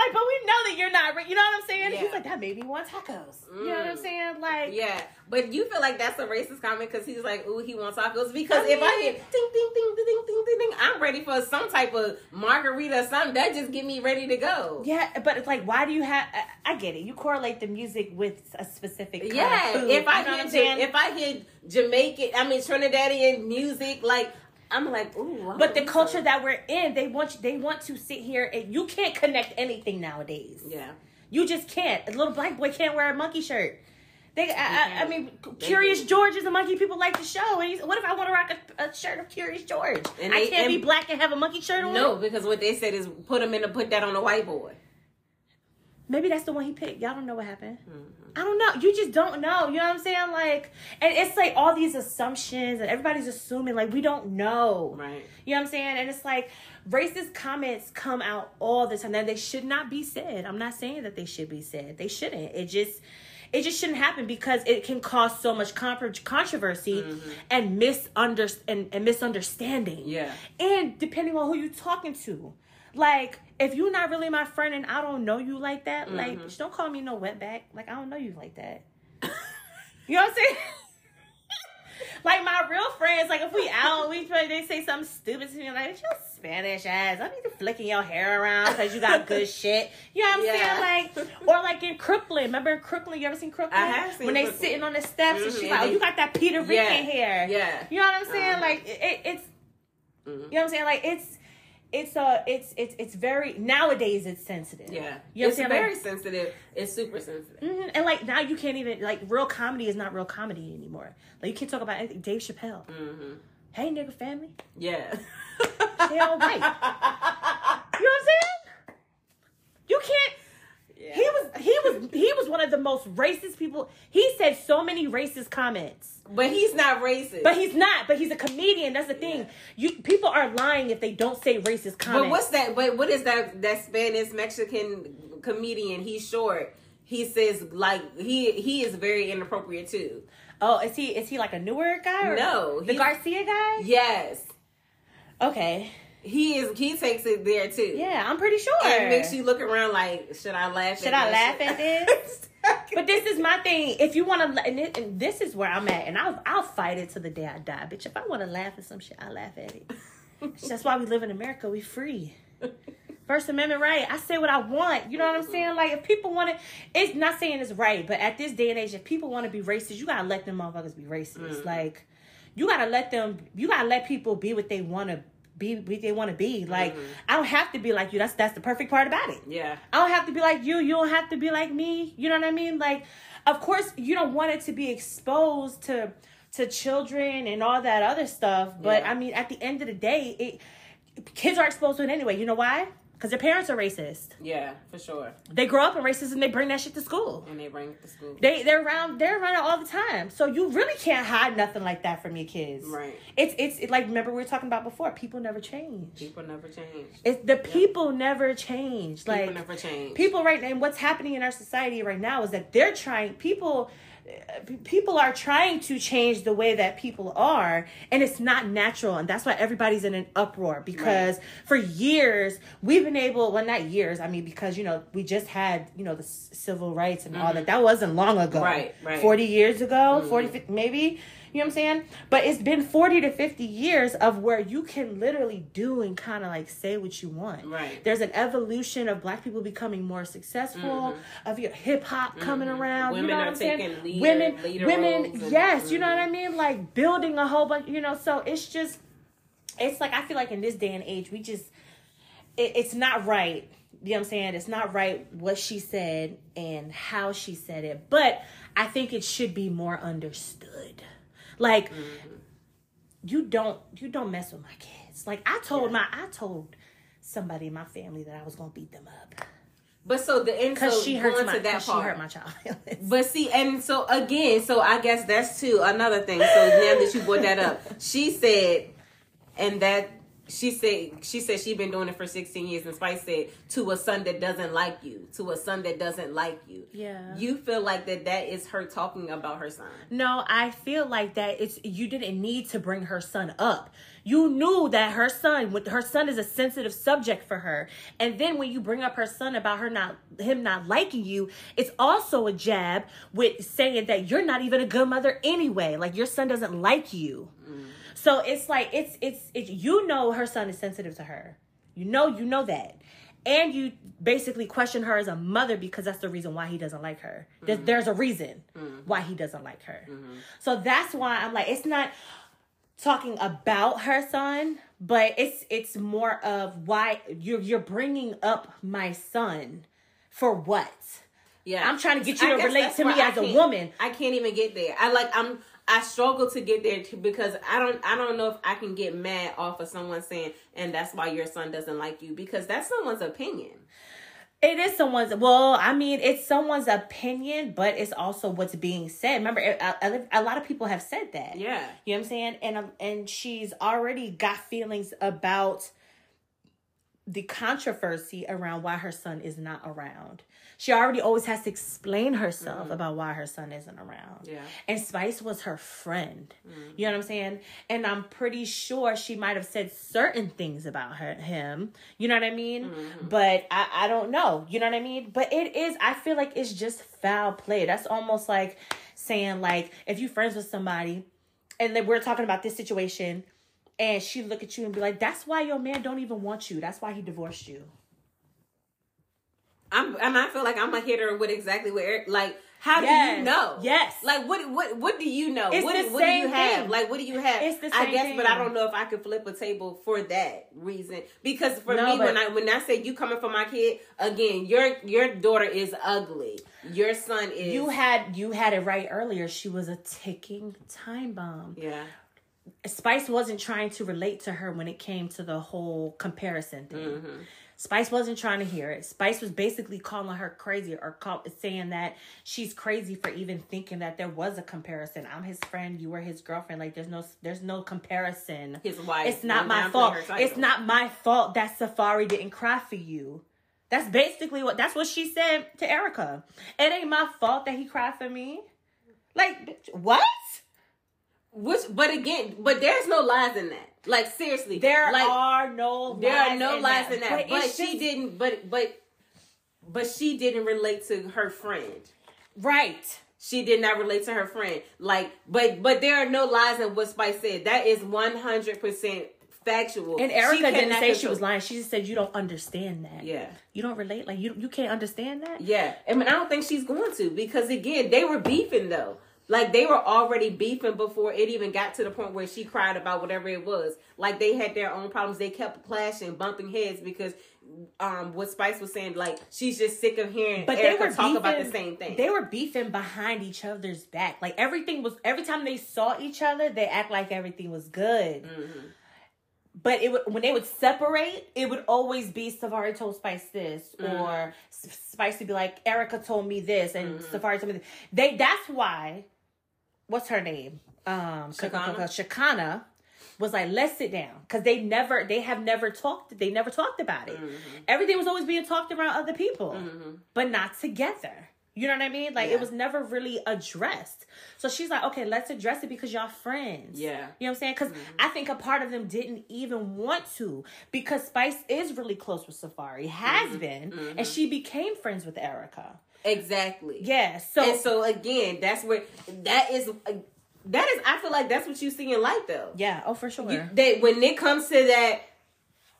Like, but we know that you're not. You know what I'm saying? Yeah. He's like, that made me want tacos. You know what I'm Mm. saying? Like, Yeah, but you feel like that's a racist comment because he's like, "Ooh, he wants tacos." Because if I mean- hear ding ding ding ding ding ding ding, I'm ready for some type of margarita or something. That just get me ready to go. Yeah, but it's like, why do you have? I, I get it. You correlate the music with a specific. Yeah, food, if I you know hear I'm saying? Ja- if I hear Jamaican, I mean Trinidadian music, like I'm like, ooh. I but the culture that we're in, they want you, they want to sit here and you can't connect anything nowadays. yeah, You just can't. A little black boy can't wear a monkey shirt. They, I, I, I mean, They Curious can't. George is a monkey people like to show. And he's, what if I want to rock a, a shirt of Curious George? And I can't be black and have a monkey shirt on. no, because what they said is put him in to put that on a white boy. Maybe that's the one he picked. Y'all don't know what happened. Mm-hmm. I don't know. You just don't know. You know what I'm saying? Like, and it's like all these assumptions, and everybody's assuming like we don't know. Right. You know what I'm saying? And it's like racist comments come out all the time. That they should not be said. I'm not saying that they should be said. They shouldn't. It just it just shouldn't happen because it can cause so much con- controversy and misunder and, and misunderstanding. Yeah. And depending on who you're talking to. Like, if you're not really my friend and I don't know you like that, like, Mm-hmm. just don't call me no wetback. Like, I don't know you like that. you know what I'm saying? like, my real friends, like, if we out, we try, they say something stupid to me, like, your Spanish ass, I need to flicking your hair around because you got good shit. You know what I'm Yeah. saying? Like, or like in Crooklyn. Remember in Crooklyn? You ever seen Crooklyn? I have seen When they Crooklyn. sitting on the steps and Mhm, she's like, oh, you got that Peter Rican Yeah. hair. Yeah. You know what I'm saying? Uh-huh. Like, it, it's, Mhm. you know what I'm saying? Like it's it's uh it's it's it's very nowadays it's sensitive. Yeah. You know it's what I'm saying? very sensitive. It's super sensitive. Mhm. And like now you can't even like real comedy is not real comedy anymore. Like you can't talk about anything. Dave Chappelle. hmm Hey nigga family. Yeah. They all white. You know what I'm saying? You can't. He was he was one of the most racist people. He said so many racist comments. But he's not racist. But he's not, but he's a comedian. That's the thing. You people are lying if they don't say racist comments. But what's that? But what is that? That Spanish Mexican comedian? He's short. He says like he he is very inappropriate too. Oh, is he is he like a newer guy? Or No, the Garcia guy. Yes, Okay, he is. He takes it there too. yeah, I'm pretty sure. and makes you look around like, should I laugh? Should I that laugh at this? But this is my thing. If you want to, and, it- and this is where I'm at, and I'll I'll fight it to the day I die, bitch. If I want to laugh at some shit, I laugh at it. That's why we live in America. We free. First Amendment right. I say what I want. You know what I'm saying? Like if people want to, it's not saying it's right, but at this day and age, if people want to be racist, you gotta let them motherfuckers be racist. Mm. Like you gotta let them. You gotta let people be what they want to be what they want to be. Like mm-hmm. I don't have to be like you. That's that's the perfect part about it. Yeah. I don't have to be like you. You don't have to be like me. You know what I mean? Like, of course, you don't want it to be exposed to to children and all that other stuff. But yeah. I mean, at the end of the day, it kids are exposed to it anyway. You know why? Because their parents are racist. Yeah, for sure. They grow up in racism. They bring that shit to school. And they bring it to school. They they're around they're around it all the time. So you really can't hide nothing like that from your kids. Right. It's it's it, like remember we were talking about before. People never change. People never change. It's the people never change. Like people never change. People right now. and what's happening in our society right now is that they're trying people people are trying to change the way that people are and it's not natural and that's why everybody's in an uproar because right. for years we've been able well not years i mean because you know we just had you know the civil rights and mm-hmm. all that that wasn't long ago right right 40 years ago mm-hmm. 40 maybe you know what I'm saying? But it's been 40 to 50 years of where you can literally do and kind of like say what you want. Right. There's an evolution of black people becoming more successful, mm-hmm. of your hip hop mm-hmm. coming around. Women you know are taking leader, women, leader women, and, yes, mm-hmm. you know what I mean? Like building a whole bunch, you know, so it's just, it's like, I feel like in this day and age, we just, it, it's not right you know what I'm saying? It's not right what she said and how she said it, but I think it should be more understood. Like mm-hmm. you don't you don't mess with my kids. Like I told yeah. my I told somebody in my family that I was gonna beat them up. But so the end because so she hurt my, that she hurt my child. but see, and so again, so I guess that's too another thing. So now that you brought that up, she said, and that she said she said she'd been doing it for 16 years and spice said to a son that doesn't like you to a son that doesn't like you. Yeah. You feel like that that is her talking about her son. No i feel like that it's you didn't need to bring her son up. You knew that her son with her son is a sensitive subject for her. And then when you bring up her son about her not him not liking you it's also a jab with saying that you're not even a good mother anyway. Like your son doesn't like you. Mm. So it's like it's it's it's you know her son is sensitive to her. You know you know that. And you basically question her as a mother because that's the reason why he doesn't like her. There's, mm-hmm. there's a reason mm-hmm. why he doesn't like her. Mm-hmm. So that's why I'm like, it's not talking about her son, but it's it's more of why you're you're bringing up my son for what? Yeah, I'm trying to get you to relate to me as a woman. I can't even get there. I like I'm I struggle to get there too because I don't I don't know if I can get mad off of someone saying and that's why your son doesn't like you because that's someone's opinion. It is someone's well, I mean, it's someone's opinion, but it's also what's being said. Remember, a, a, a lot of people have said that. Yeah, you know what I'm saying, and um, and she's already got feelings about the controversy around why her son is not around. She already always has to explain herself mm-hmm. about why her son isn't around. Yeah. And Spice was her friend. Mm-hmm. You know what I'm saying? And I'm pretty sure she might have said certain things about her him. You know what I mean? Mm-hmm. But I, I don't know. You know what I mean? But it is I feel like it's just foul play. That's almost like saying like if you friends with somebody and then we're talking about this situation and she look at you and be like, "That's why your man don't even want you. That's why he divorced you." I'm and I feel like I'm a hitter with exactly where like how yes. do you know? Yes. Like what what what do you know? It's what, the what same do you have? Thing. Like what do you have? It's the same I guess, thing. but I don't know if I could flip a table for that reason. Because for no, me, but, when I when I say you coming for my kid, again, your your daughter is ugly. Your son is. You had you had it right earlier. She was a ticking time bomb. Yeah. Spice wasn't trying to relate to her when it came to the whole comparison thing. Mm-hmm. Spice wasn't trying to hear it. Spice was basically calling her crazy or call, saying that she's crazy for even thinking that there was a comparison. I'm his friend, you were his girlfriend. Like there's no there's no comparison. His wife. It's not my fault. It's not my fault that Safaree didn't cry for you. That's basically what that's what she said to Erica. It ain't my fault that he cried for me. Like what? Which, but again, but there's no lies in that. Like seriously, there like, are no there are no in lies that. in that. But, but she just, didn't. But but but she didn't relate to her friend. Right. She did not relate to her friend. Like, but but there are no lies in what Spice said. That is one hundred percent factual. And Erica didn't say she was lying. She just said you don't understand that. Yeah. You don't relate. Like you you can't understand that. Yeah, I mean, I don't think she's going to because again, they were beefing though. Like they were already beefing before it even got to the point where she cried about whatever it was. Like they had their own problems. They kept clashing, bumping heads because um what Spice was saying, like she's just sick of hearing But Erica they were talk beefing, about the same thing. They were beefing behind each other's back. Like everything was every time they saw each other, they act like everything was good. Mm-hmm. But it would when they would separate, it would always be Safaree told Spice this, Mm-hmm. or Spice would be like Erica told me this, and Mm-hmm. Safaree told me this. They that's why. What's her name? Um, Shakana? Shakana was like, let's sit down because they never, they have never talked. They never talked about it. Mm-hmm. Everything was always being talked around other people, but not together. You know what I mean? Like Yeah. it was never really addressed. So she's like, okay, let's address it because y'all friends. Yeah. You know what I'm saying? Because I think a part of them didn't even want to because Spice is really close with Safaree, has been, and she became friends with Erica. Exactly. Yeah. So, and so again, that's where that is. Uh, that is, I feel like that's what you see in life, though. yeah. Oh, for sure. You- That when it comes to that,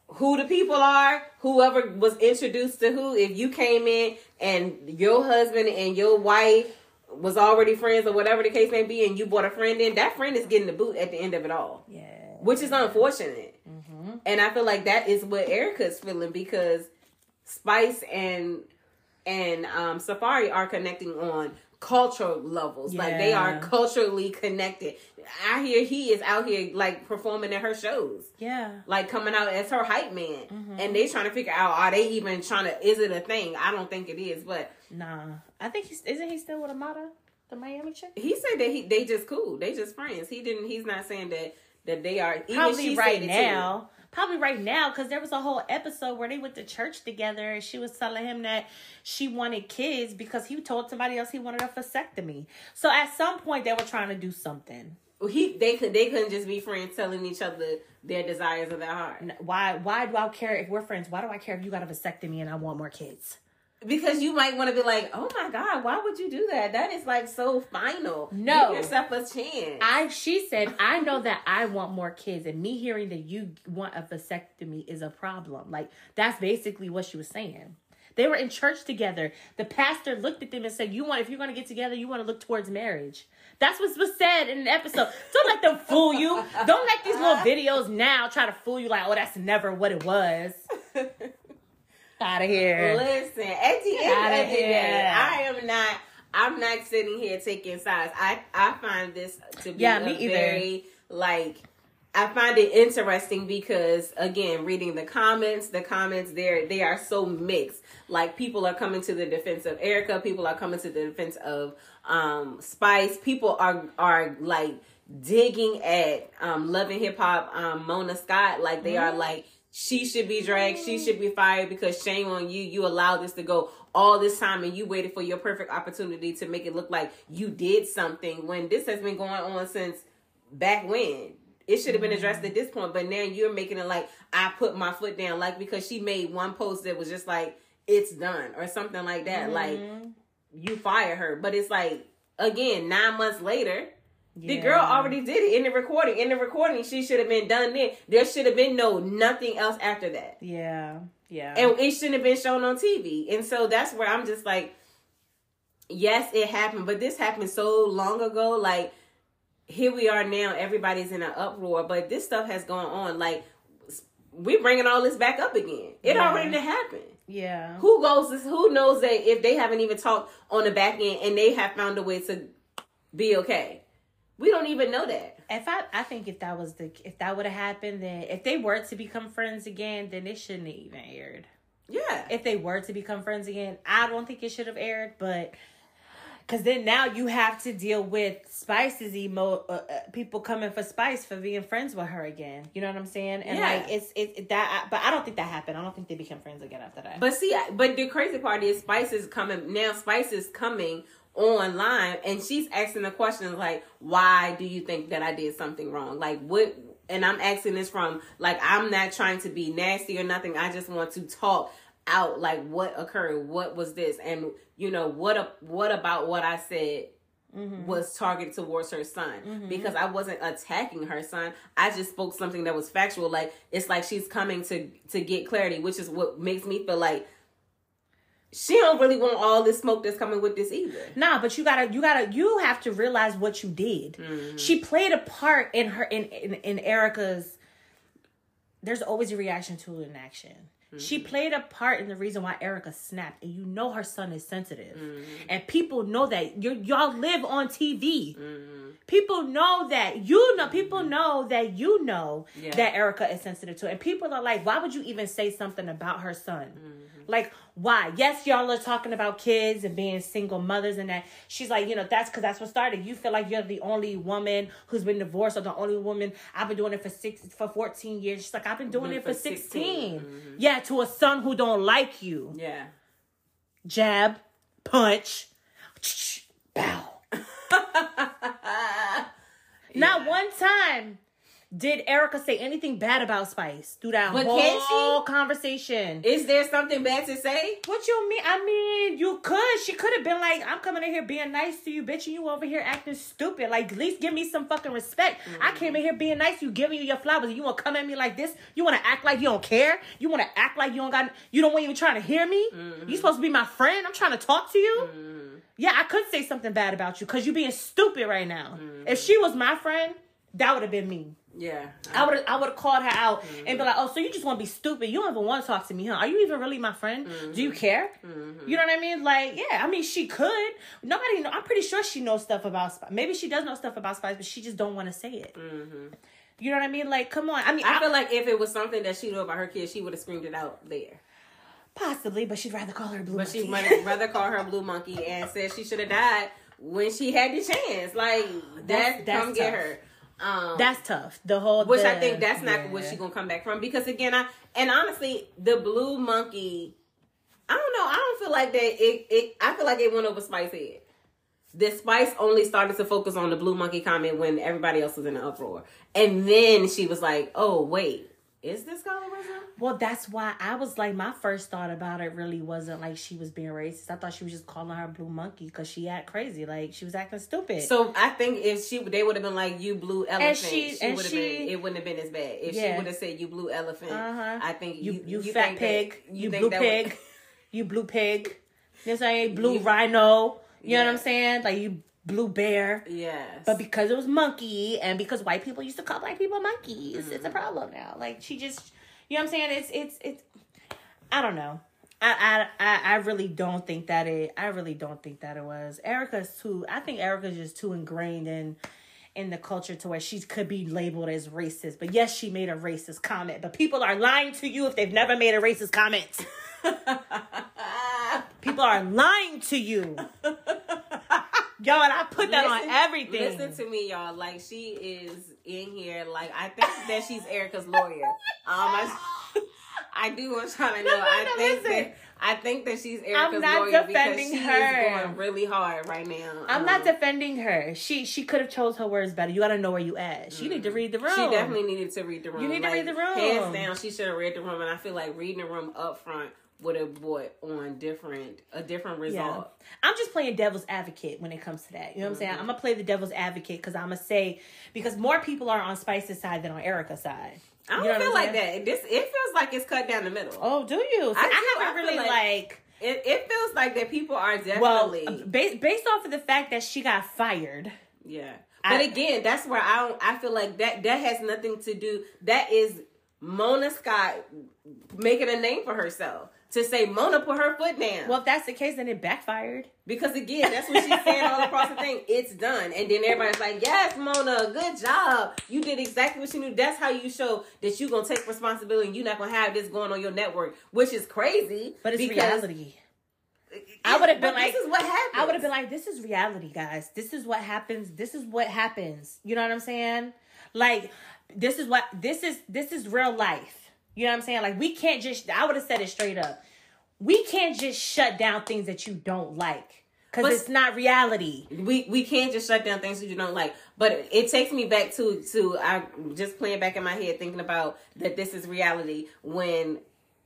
who the people are, whoever was introduced to who, if you came in and your husband and your wife was already friends or whatever the case may be, and you brought a friend in, that friend is getting the boot at the end of it all, yeah. which is unfortunate. Mm-hmm. And I feel like that is what Erica's feeling because Spice and and um, Safaree are connecting on cultural levels. Like they are culturally connected. I hear he is out here like performing at her shows. Yeah. Like coming out as her hype man. Mm-hmm. And they trying to figure out are they even trying to is it a thing? I don't think it is, but Nah. I think he's isn't he still with Amada, the Miami chick? he said that he they just cool. They just friends. He didn't he's not saying that that they are even Probably right now. too. Probably right now, because there was a whole episode where they went to church together and she was telling him that she wanted kids because he told somebody else he wanted a vasectomy. So at some point they were trying to do something. Well, he they could they couldn't just be friends telling each other their desires of their heart. Why why do I care if we're friends? Why do I care if you got a vasectomy and I want more kids? Because you might want to be like, oh my God, why would you do that? That is like so final. No. Give yourself a chance. I she said, I know that I want more kids, and me hearing that you want a vasectomy is a problem. Like that's basically what she was saying. They were in church together. The pastor looked at them and said, "You want if you're going to get together, you want to look towards marriage." That's what was said in the episode. Don't let them fool you. Don't let these little videos now try to fool you like, "Oh, that's never what it was." Out of here. Listen, at the end of the day. I am not. I'm not sitting here taking sides. I I find this to be Yeah, me either. very like. I find it interesting because again, reading the comments, the comments there they are so mixed. Like people are coming to the defense of Erica, people are coming to the defense of um Spice. People are are like digging at um Love and Hip Hop um Mona Scott like they are like she should be dragged, she should be fired because shame on you. You allowed this to go all this time and you waited for your perfect opportunity to make it look like you did something when this has been going on since back when. It should have been addressed at this point, but now you're making it like I put my foot down, like because she made one post that was just like it's done or something like that. Like mm-hmm. you fire her, but it's like again nine months later, the girl already did it in the recording. In the recording, she should have been done then. There should have been no nothing else after that, Yeah. Yeah. and it shouldn't have been shown on TV. And so that's where I'm just like, yes, it happened, but this happened so long ago. Like here we are now, everybody's in an uproar, but this stuff has gone on. Like we're bringing all this back up again. It Yeah. already happened. yeah. Who goes? This, who knows that if they haven't even talked on the back end and they have found a way to be okay? We don't even know that. If I, I think if that was the, if that would have happened, then if they were to become friends again, then it shouldn't have even aired. Yeah. If they were to become friends again, I don't think it should have aired, but because then now you have to deal with Spice's emo uh, uh, people coming for Spice for being friends with her again. You know what I'm saying? And Yeah. like it's it that, but I don't think that happened. I don't think they became friends again after that. But see, I- but the crazy part is Spice is coming now. Spice is coming online, and she's asking the questions like, "Why do you think that I did something wrong? Like what?" And I'm asking this from like I'm not trying to be nasty or nothing. I just want to talk out like what occurred, what was this, and you know what? A, what about what I said mm-hmm. was targeted towards her son mm-hmm. because I wasn't attacking her son. I just spoke something that was factual. Like it's like she's coming to to get clarity, which is what makes me feel like she don't really want all this smoke that's coming with this either. Nah, but you gotta, you gotta, you have to realize what you did. Mm-hmm. She played a part in her in, in in Erica's. There's always a reaction to an action. Mm-hmm. She played a part in the reason why Erica snapped, and you know her son is sensitive, mm-hmm. and people know that you y'all live on TV. Mm-hmm. People know that you know. People know that you know yeah. that Erica is sensitive to, it. and people are like, "Why would you even say something about her son?" Like, why? Yes, y'all are talking about kids and being single mothers and that. She's like, you know, that's because that's what started. You feel like you're the only woman who's been divorced or the only woman. I've been doing it for six for 14 years. She's like, I've been doing it for 16. 16. Mm-hmm. Yeah, to a son who don't like you. Yeah. Jab, punch, bow. Not one time did Erica say anything bad about Spice through that but whole conversation? Is there something bad to say? What you mean? I mean, you could. She could have been like, "I'm coming in here being nice to you, bitch, and you over here acting stupid. Like, at least give me some fucking respect. Mm-hmm. I came in here being nice to you, giving you your flowers. You want to come at me like this? You want to act like you don't care? You want to act like you don't got? You don't want even trying to hear me? Mm-hmm. You supposed to be my friend? I'm trying to talk to you." Mm-hmm. Yeah, I could say something bad about you because you being stupid right now. Mm-hmm. If she was my friend, that would have been me. Yeah, I would I would have called her out mm-hmm. and be like, "Oh, so you just want to be stupid? You don't even want to talk to me, huh? Are you even really my friend? Mm-hmm. Do you care? Mm-hmm. You know what I mean? Like, yeah, I mean, she could. Nobody know. I'm pretty sure she knows stuff about Spice. Maybe she does know stuff about Spice, but she just don't want to say it. Mm-hmm. You know what I mean? Like, come on. I mean, I, I feel like if it was something that she knew about her kids, she would have screamed it out there. Possibly, but she'd rather call her blue. But monkey. she'd rather call her blue monkey and said she should have died when she had the chance. Like, that's, that's come tough. get her. Um, that's tough. The whole, which the, I think that's not yeah. what she's gonna come back from because again, I and honestly, the blue monkey, I don't know. I don't feel like that. It, it I feel like it went over Spice head. The Spice only started to focus on the blue monkey comment when everybody else was in an uproar, and then she was like, "Oh wait, is this colorism? Well, that's why I was like, my first thought about it really wasn't like she was being racist. I thought she was just calling her blue monkey because she act crazy, like she was acting stupid. So I think if she, they would have been like, "You blue elephant," and she, she would have been. It wouldn't have been as bad if yeah. she would have said, "You blue elephant." Uh-huh. I think you, you, you, you fat pig, that, you, blue pig, would... you blue pig. This ain't blue rhino. You yeah. know what I'm saying? Like you blue bear. Yes. But because it was monkey and because white people used to call black people monkeys, mm-hmm. it's a mm-hmm. problem now. Like she just you know what I'm saying? It's it's it's I don't know. I, I I really don't think that it I really don't think that it was. Erica's too I think Erica's just too ingrained in in the culture to where she could be labeled as racist. But yes, she made a racist comment. But people are lying to you if they've never made a racist comment. people are lying to you. Y'all, and I put that listen, on everything. Listen to me, y'all. Like she is in here. Like I think that she's Erica's lawyer. Um, I, I do. I'm trying to know. No, no, I no, think listen. that I think that she's Erica's lawyer. I'm not lawyer defending because she her. is going really hard right now. I'm um, not defending her. She she could have chose her words better. You got to know where you at. She mm need to read the room. She definitely needed to read the room. You need like, to read the room. Hands down, she should have read the room. And I feel like reading the room up front would have brought on different a different result. Yeah. I'm just playing devil's advocate when it comes to that. You know what mm-hmm. I'm saying? Mm-hmm. I'm gonna play the devil's advocate because I'm gonna say because more people are on Spice's side than on Erica's side. I don't you know feel like that. This it feels like it's cut down the middle. Oh, do you? I, I, haven't I really like, like it, it, feels like that people are definitely well based based off of the fact that she got fired. Yeah, but I, again, that's where I don't. I feel like that that has nothing to do. That is Mona Scott making a name for herself to say Mona put her foot down. Well, if that's the case, then it backfired. Because again, that's what she's saying all across the thing. It's done. And then everybody's like, Yes, Mona, good job. You did exactly what you knew. That's how you show that you're gonna take responsibility and you're not gonna have this going on your network, which is crazy. But it's reality. I would have been like, "This is what happens." I would have been like, "This is reality, guys. This is what happens. This is what happens." You know what I'm saying? Like, this is what this is. This is real life. You know what I'm saying? Like we can't just I would have said it straight up. We can't just shut down things that you don't like. Cause but it's not reality. We we can't just shut down things that you don't like. But it takes me back to to I just playing back in my head thinking about that this is reality when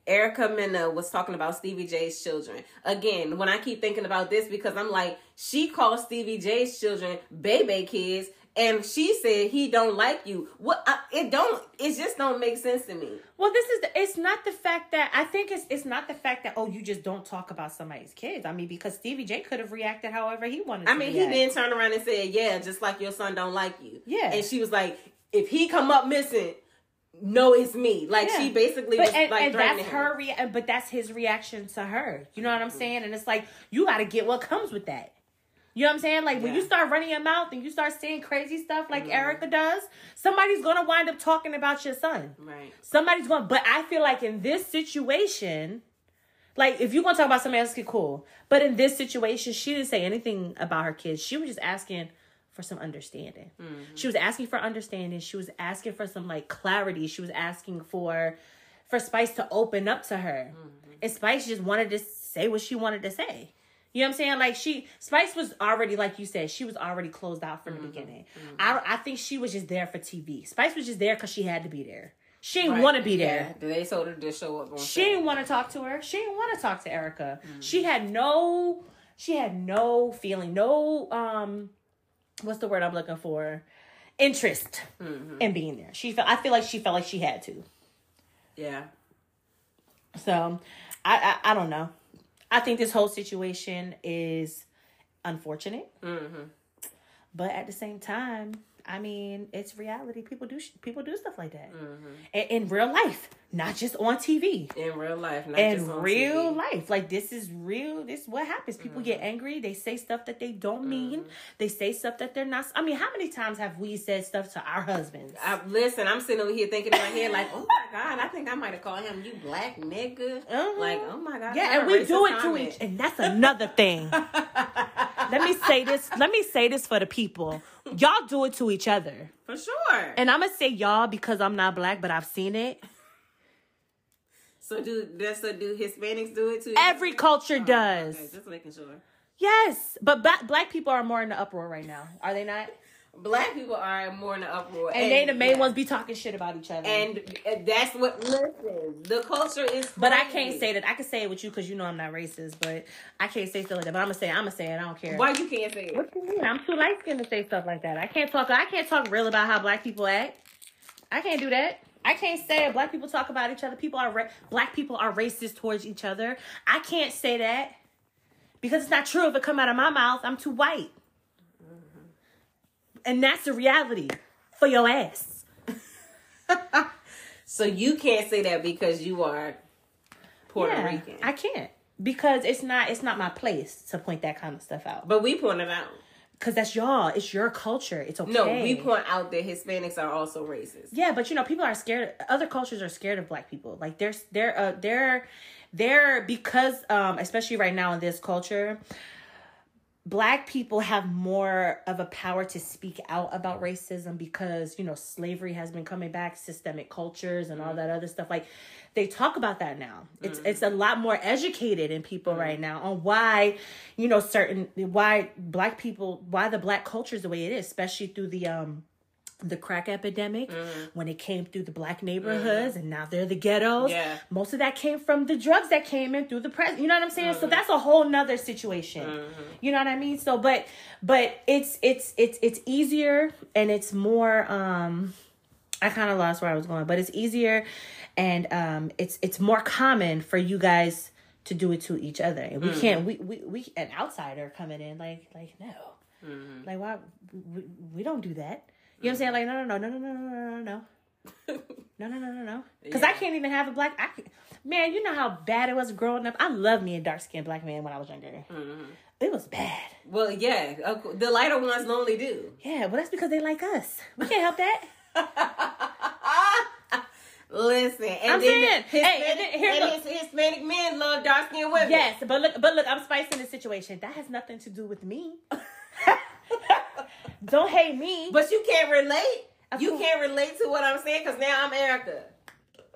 Erica Mena was talking about Stevie J's children. Again, when I keep thinking about this, because I'm like, she calls Stevie J's children baby kids, and she said he don't like you. What? I, it don't. It just don't make sense to me. Well, this is. The, it's not the fact that I think it's. It's not the fact that oh you just don't talk about somebody's kids. I mean because Stevie J could have reacted however he wanted. I mean he react. didn't turn around and say yeah, just like your son don't like you. Yeah. and she was like, if he come up missing, no, it's me. Like Yeah. she basically But was and, like and threatening that's him. her rea- but that's his reaction to her. You know what I'm mm-hmm. saying? And it's like you got to get what comes with that. You know what I'm saying? Like when Yeah. Mm-hmm. you start running your mouth and you start saying crazy stuff like Erica does, somebody's gonna wind up talking about your son. Right. Somebody's gonna. But I feel like in this situation, like if you're gonna talk about somebody else, get cool. But in this situation, she didn't say anything about her kids. She was just asking for some understanding. She was asking for understanding. She was asking for some like clarity. She was asking for for Spice to open up to her. And Spice just wanted to say what she wanted to say. You know what I'm saying? Like she, Spice was already, like you said, she was already closed out from the beginning. I, I think she was just there for TV. Spice was just there because she had to be there. She didn't Right. want to be there. Yeah, they told her to show up on She set. didn't want to talk to her. She didn't want to talk to Erica. Mm. She had no, she had no feeling, no, um, what's the word I'm looking for? Interest Mm-hmm. in being there. She felt. I feel like she felt like she had to. Yeah. So, I, I, I don't know. I think this whole situation is unfortunate, Mm-hmm. but at the same time, I mean, it's reality. People do sh- people do stuff like that Mm-hmm. in, in real life, not just on TV. In real life, not In just on real TV. life, like this is real. This is what happens. People get Mm-hmm. angry. They say stuff that they don't mean. They say stuff that they're not. I mean, how many times have we said stuff to our husbands? I, listen, I'm sitting over here thinking in my head like, oh my god, I think I might have called him you black nigga. Uh-huh. Like, oh my god, Yeah, and we do it to each, and that's another thing. let me say this. Let me say this for the people. Y'all do it to each other, for sure. and I'm gonna say y'all because I'm not black, but I've seen it. so do does so do Hispanics do it too? Every culture Oh, does. Okay, just making sure. Yes, but black black people are more in the uproar right now. Are they not? Black people are more in the uproar, And, they the main yeah. ones be talking shit about each other. And uh, that's what. Listen, the culture is. But I can't say that. I can say it with you because you know I'm not racist. But I can't say stuff like that. But I'm gonna say. I'm gonna say it. I don't care. Why you can't say it? What you mean? I'm too light skinned to say stuff like that. I can't talk. I can't talk real about how black people act. I can't do that. I can't say black people talk about each other. People are ra- black people are racist towards each other. I can't say that because it's not true. If it come out of my mouth, I'm too white, and that's the reality for your ass. So you can't say that because you are Puerto Yeah, Rican. I can't because it's not. It's not my place to point that kind of stuff out. but we point it out. Because that's y'all. It's your culture. It's okay. No, we point out that Hispanics are also racist. Yeah, but you know, people are scared. Other cultures are scared of black people. Like they're they're uh, they're they're because um especially right now in this culture, black people have more of a power to speak out about racism because you know slavery has been coming back, systemic cultures and all mm. that other stuff. Like they talk about that now. It's mm. it's a lot more educated in people mm. right now on why you know certain why black people why the black culture is the way it is, especially through the um the crack epidemic mm-hmm. when it came through the black mm-hmm. neighborhoods and now they're the ghettos. Yeah. Most of that came from the drugs that came in through the press. You know what I'm saying? So mm-hmm. that's a whole nother situation. You know what I mean? So but but it's it's it's it's easier and it's more um I kind of lost where I was going, but it's easier and um it's it's more common for you guys to do it to each other. And we mm. can't we, we we an outsider coming in like like no. Like why we, we don't do that. You know what I'm saying? Like no no no no no no no no no. No, no, no, no, no. No, no. Because I Yeah. can't even have a black. I can, man, you know how bad it was growing up. I love me a dark skinned black man when I was younger. It was bad. Well, yeah, the lighter ones normally do. Yeah, but that's because they like us. We can't help that. Listen, and I'm then saying, the hey, and Hispanic, then here's and his Hispanic men love dark skinned women. yes, but look, but look, I'm spicing the situation. That has nothing to do with me. Don't hate me. but you can't relate. Of You course. can't relate to what I'm saying because now I'm Erica.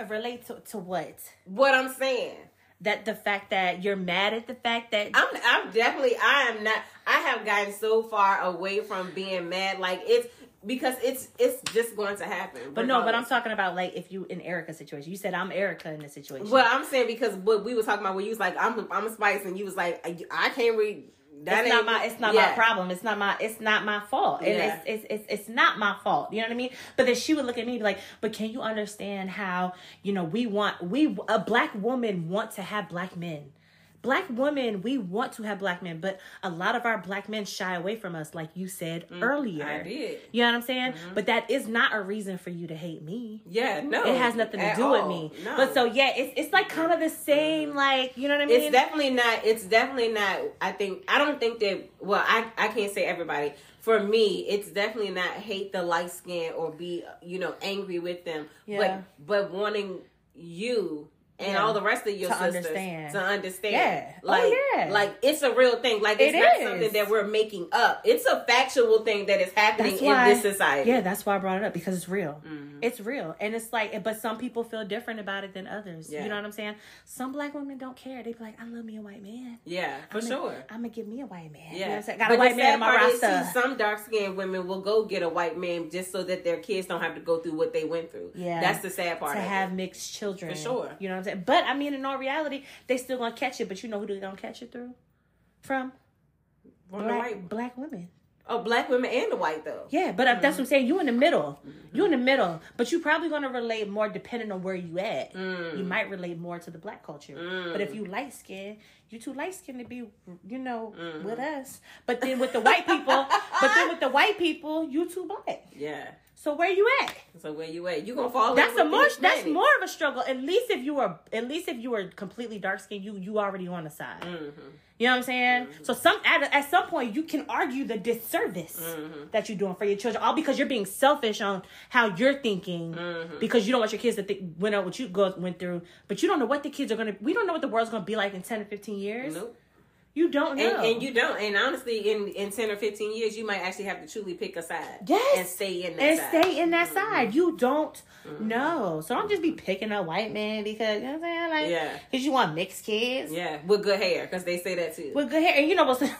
relate to, to what? What I'm saying. That the fact that you're mad at the fact that I'm I'm definitely I am not I have gotten so far away from being mad like it's because it's it's just going to happen. But no, but I'm talking about like if you in Erica's situation. You said I'm Erica in the situation. Well, I'm saying because what we were talking about when you was like, I'm I'm a spice, and you was like, I, I can't read. That it's not my it's not yeah. my problem. It's not my it's not my fault. And Yeah. it's, it's it's it's not my fault. You know what I mean? But then she would look at me and be like, "But can you understand how, you know, we want we a black woman want to have black men. Black women, we want to have black men, but a lot of our black men shy away from us like you said earlier. Mm, I did. You know what I'm saying? But that is not a reason for you to hate me. Yeah, no, It has nothing to do with me. No. But so yeah, it's it's like kind of the same, like you know what I mean? it's definitely not it's definitely not i think i don't think that well i i can't say everybody for me it's definitely not hate the light skin or be you know angry with them Yeah. but but wanting you and Yeah. all the rest of your To sisters understand. to understand Yeah. Oh, like yeah. like it's a real thing like it's It not is. something that we're making up it's a factual thing that is happening That's in this society Yeah, that's why I brought it up because it's real. Mhm. It's real, and it's like, but some people feel different about it than others. Yeah. You know what I'm saying? Some black women don't care. They be like, "I love me a white man. yeah for I'm sure Gonna, I'm gonna give me a white man." You know Yeah, what I'm saying? Got But a white man in my roster. see, some dark skinned women will go get a white man just so that their kids don't have to go through what they went through. Yeah. that's the sad part. to of it. have mixed children, For sure. You know what I'm saying? But I mean, in all reality, they still gonna catch it. But you know who they gonna catch it through? From From black white, black women. oh, black women and the white though. Yeah, but uh that's Mm-hmm. what I'm saying. You in the middle. You in the middle. But you probably gonna relate more depending on where you at. Mm. You might relate more to the black culture. But if you light skin, you too light skinned to be, you know, Mm-hmm. with us. But then with the white people, but then with the white people, you too black. Yeah. So where you at? So where you at? You gonna fall? That's a more that's more of a struggle. At least if you are, at least if you are completely dark skinned, you you already on the side. Mhm. You know what I'm saying? Mm-hmm. So some at, at some point you can argue the disservice Mm-hmm. that you're doing for your children, all because you're being selfish on how you're thinking Mm-hmm. because you don't want your kids to think went out what you go went through, but you don't know what the kids are gonna. We don't know what the world's gonna be like in ten or fifteen years. Nope. You don't know. And, and you don't. And honestly, in in ten or fifteen years, you might actually have to truly pick a side. Yes. And stay in that and side. stay in that Mhm. side. You don't know. So don't just be picking a white man because you know what I'm saying, like, Yeah. because you want mixed kids. Yeah, with good hair, because they say that too. with good hair. And you know what's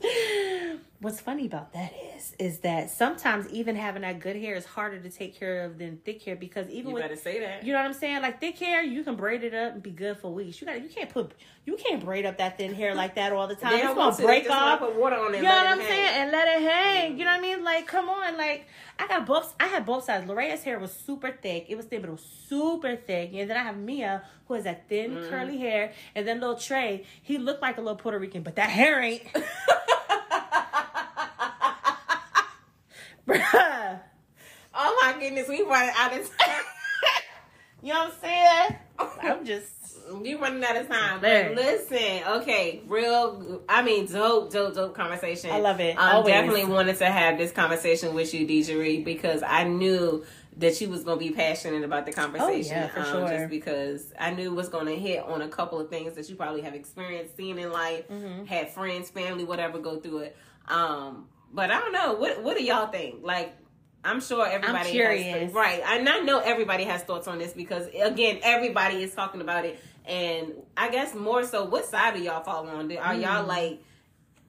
what's funny about that is is that sometimes even having that good hair is harder to take care of than thick hair because even you with better say that. you know what I'm saying? Like thick hair, you can braid it up and be good for weeks. You got you can't put you can't braid up that thin hair like that all the time. It's gonna to. Break off. Put water on it. You know what I'm saying? And let it hang. You know what I mean? Like, come on. Like, I got both. I had both sides. Lorea's hair was super thick. It was thin, but it was super thick. And then I have Mia, who has that thin, Mm-hmm. curly hair. And then little Trey, he looked like a little Puerto Rican, but that hair ain't. Bruh. oh my goodness, we running out of time. You know what I'm saying? I'm just. You running out of time. But listen, okay, real. I mean, dope, dope, dope conversation. I love it. I Always. definitely wanted to have this conversation with you, Dejarie, because I knew that you was gonna be passionate about the conversation. Oh, yeah, for um, sure. Just because I knew it was gonna hit on a couple of things that you probably have experienced, seen in life, Mm-hmm. had friends, family, whatever, go through it. Um, but I don't know. What What do y'all think? Like. I'm sure everybody has curious. right. And I know everybody has thoughts on this because again, everybody is talking about it. And I guess more so, what side are y'all falling on? Are y'all Hmm. like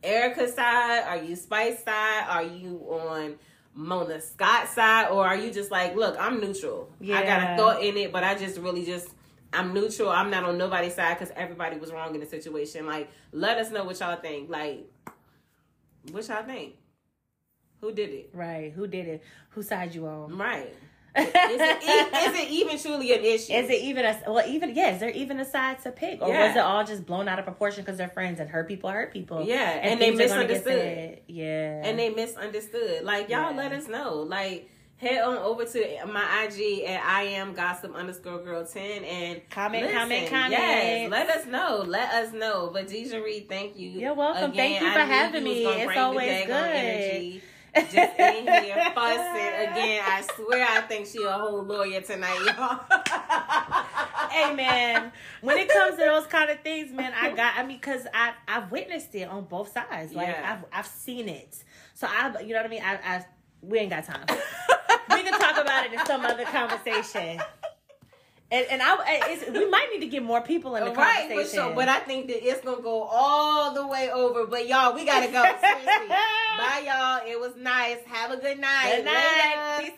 Erica's side? Are you Spice side? Are you on Mona Scott's side? Or are you just like, look, I'm neutral. Yeah. I got a thought in it, but I just really just I'm neutral. I'm not on nobody's side because everybody was wrong in the situation. Like, let us know what y'all think. Like, what y'all think? Who did it? Right. Who did it? Whose side you on? Right. Is it, e- it even truly an issue? Is it even a well? Even yeah, is there even a side to pick, or Yeah. was it all just blown out of proportion because they're friends and hurt people hurt people? Yeah, and they gonna get misunderstood. Yeah, and they misunderstood. Like y'all, Yeah. let us know. Like head on over to my IG at I am gossip underscore girl ten and Comment, comment, comment. Yes, let us know. Let us know. But Dejarie, thank you. You're welcome. Thank you for having me. It's always good. Just in here fussing again. I swear, I think she a whole lawyer tonight, y'all. hey man, when it comes to those kind of things, man, I got. I mean, because I I've witnessed it on both sides. Like Yeah. I've I've seen it. So I, you know what I mean. I, I we ain't got time. we can talk about it in some other conversation. And, and I, we might need to get more people in the right, conversation. for sure. But I think that it's gonna go all the way over. But y'all, we gotta go. Bye, y'all. It was nice. Have a good night. Good night.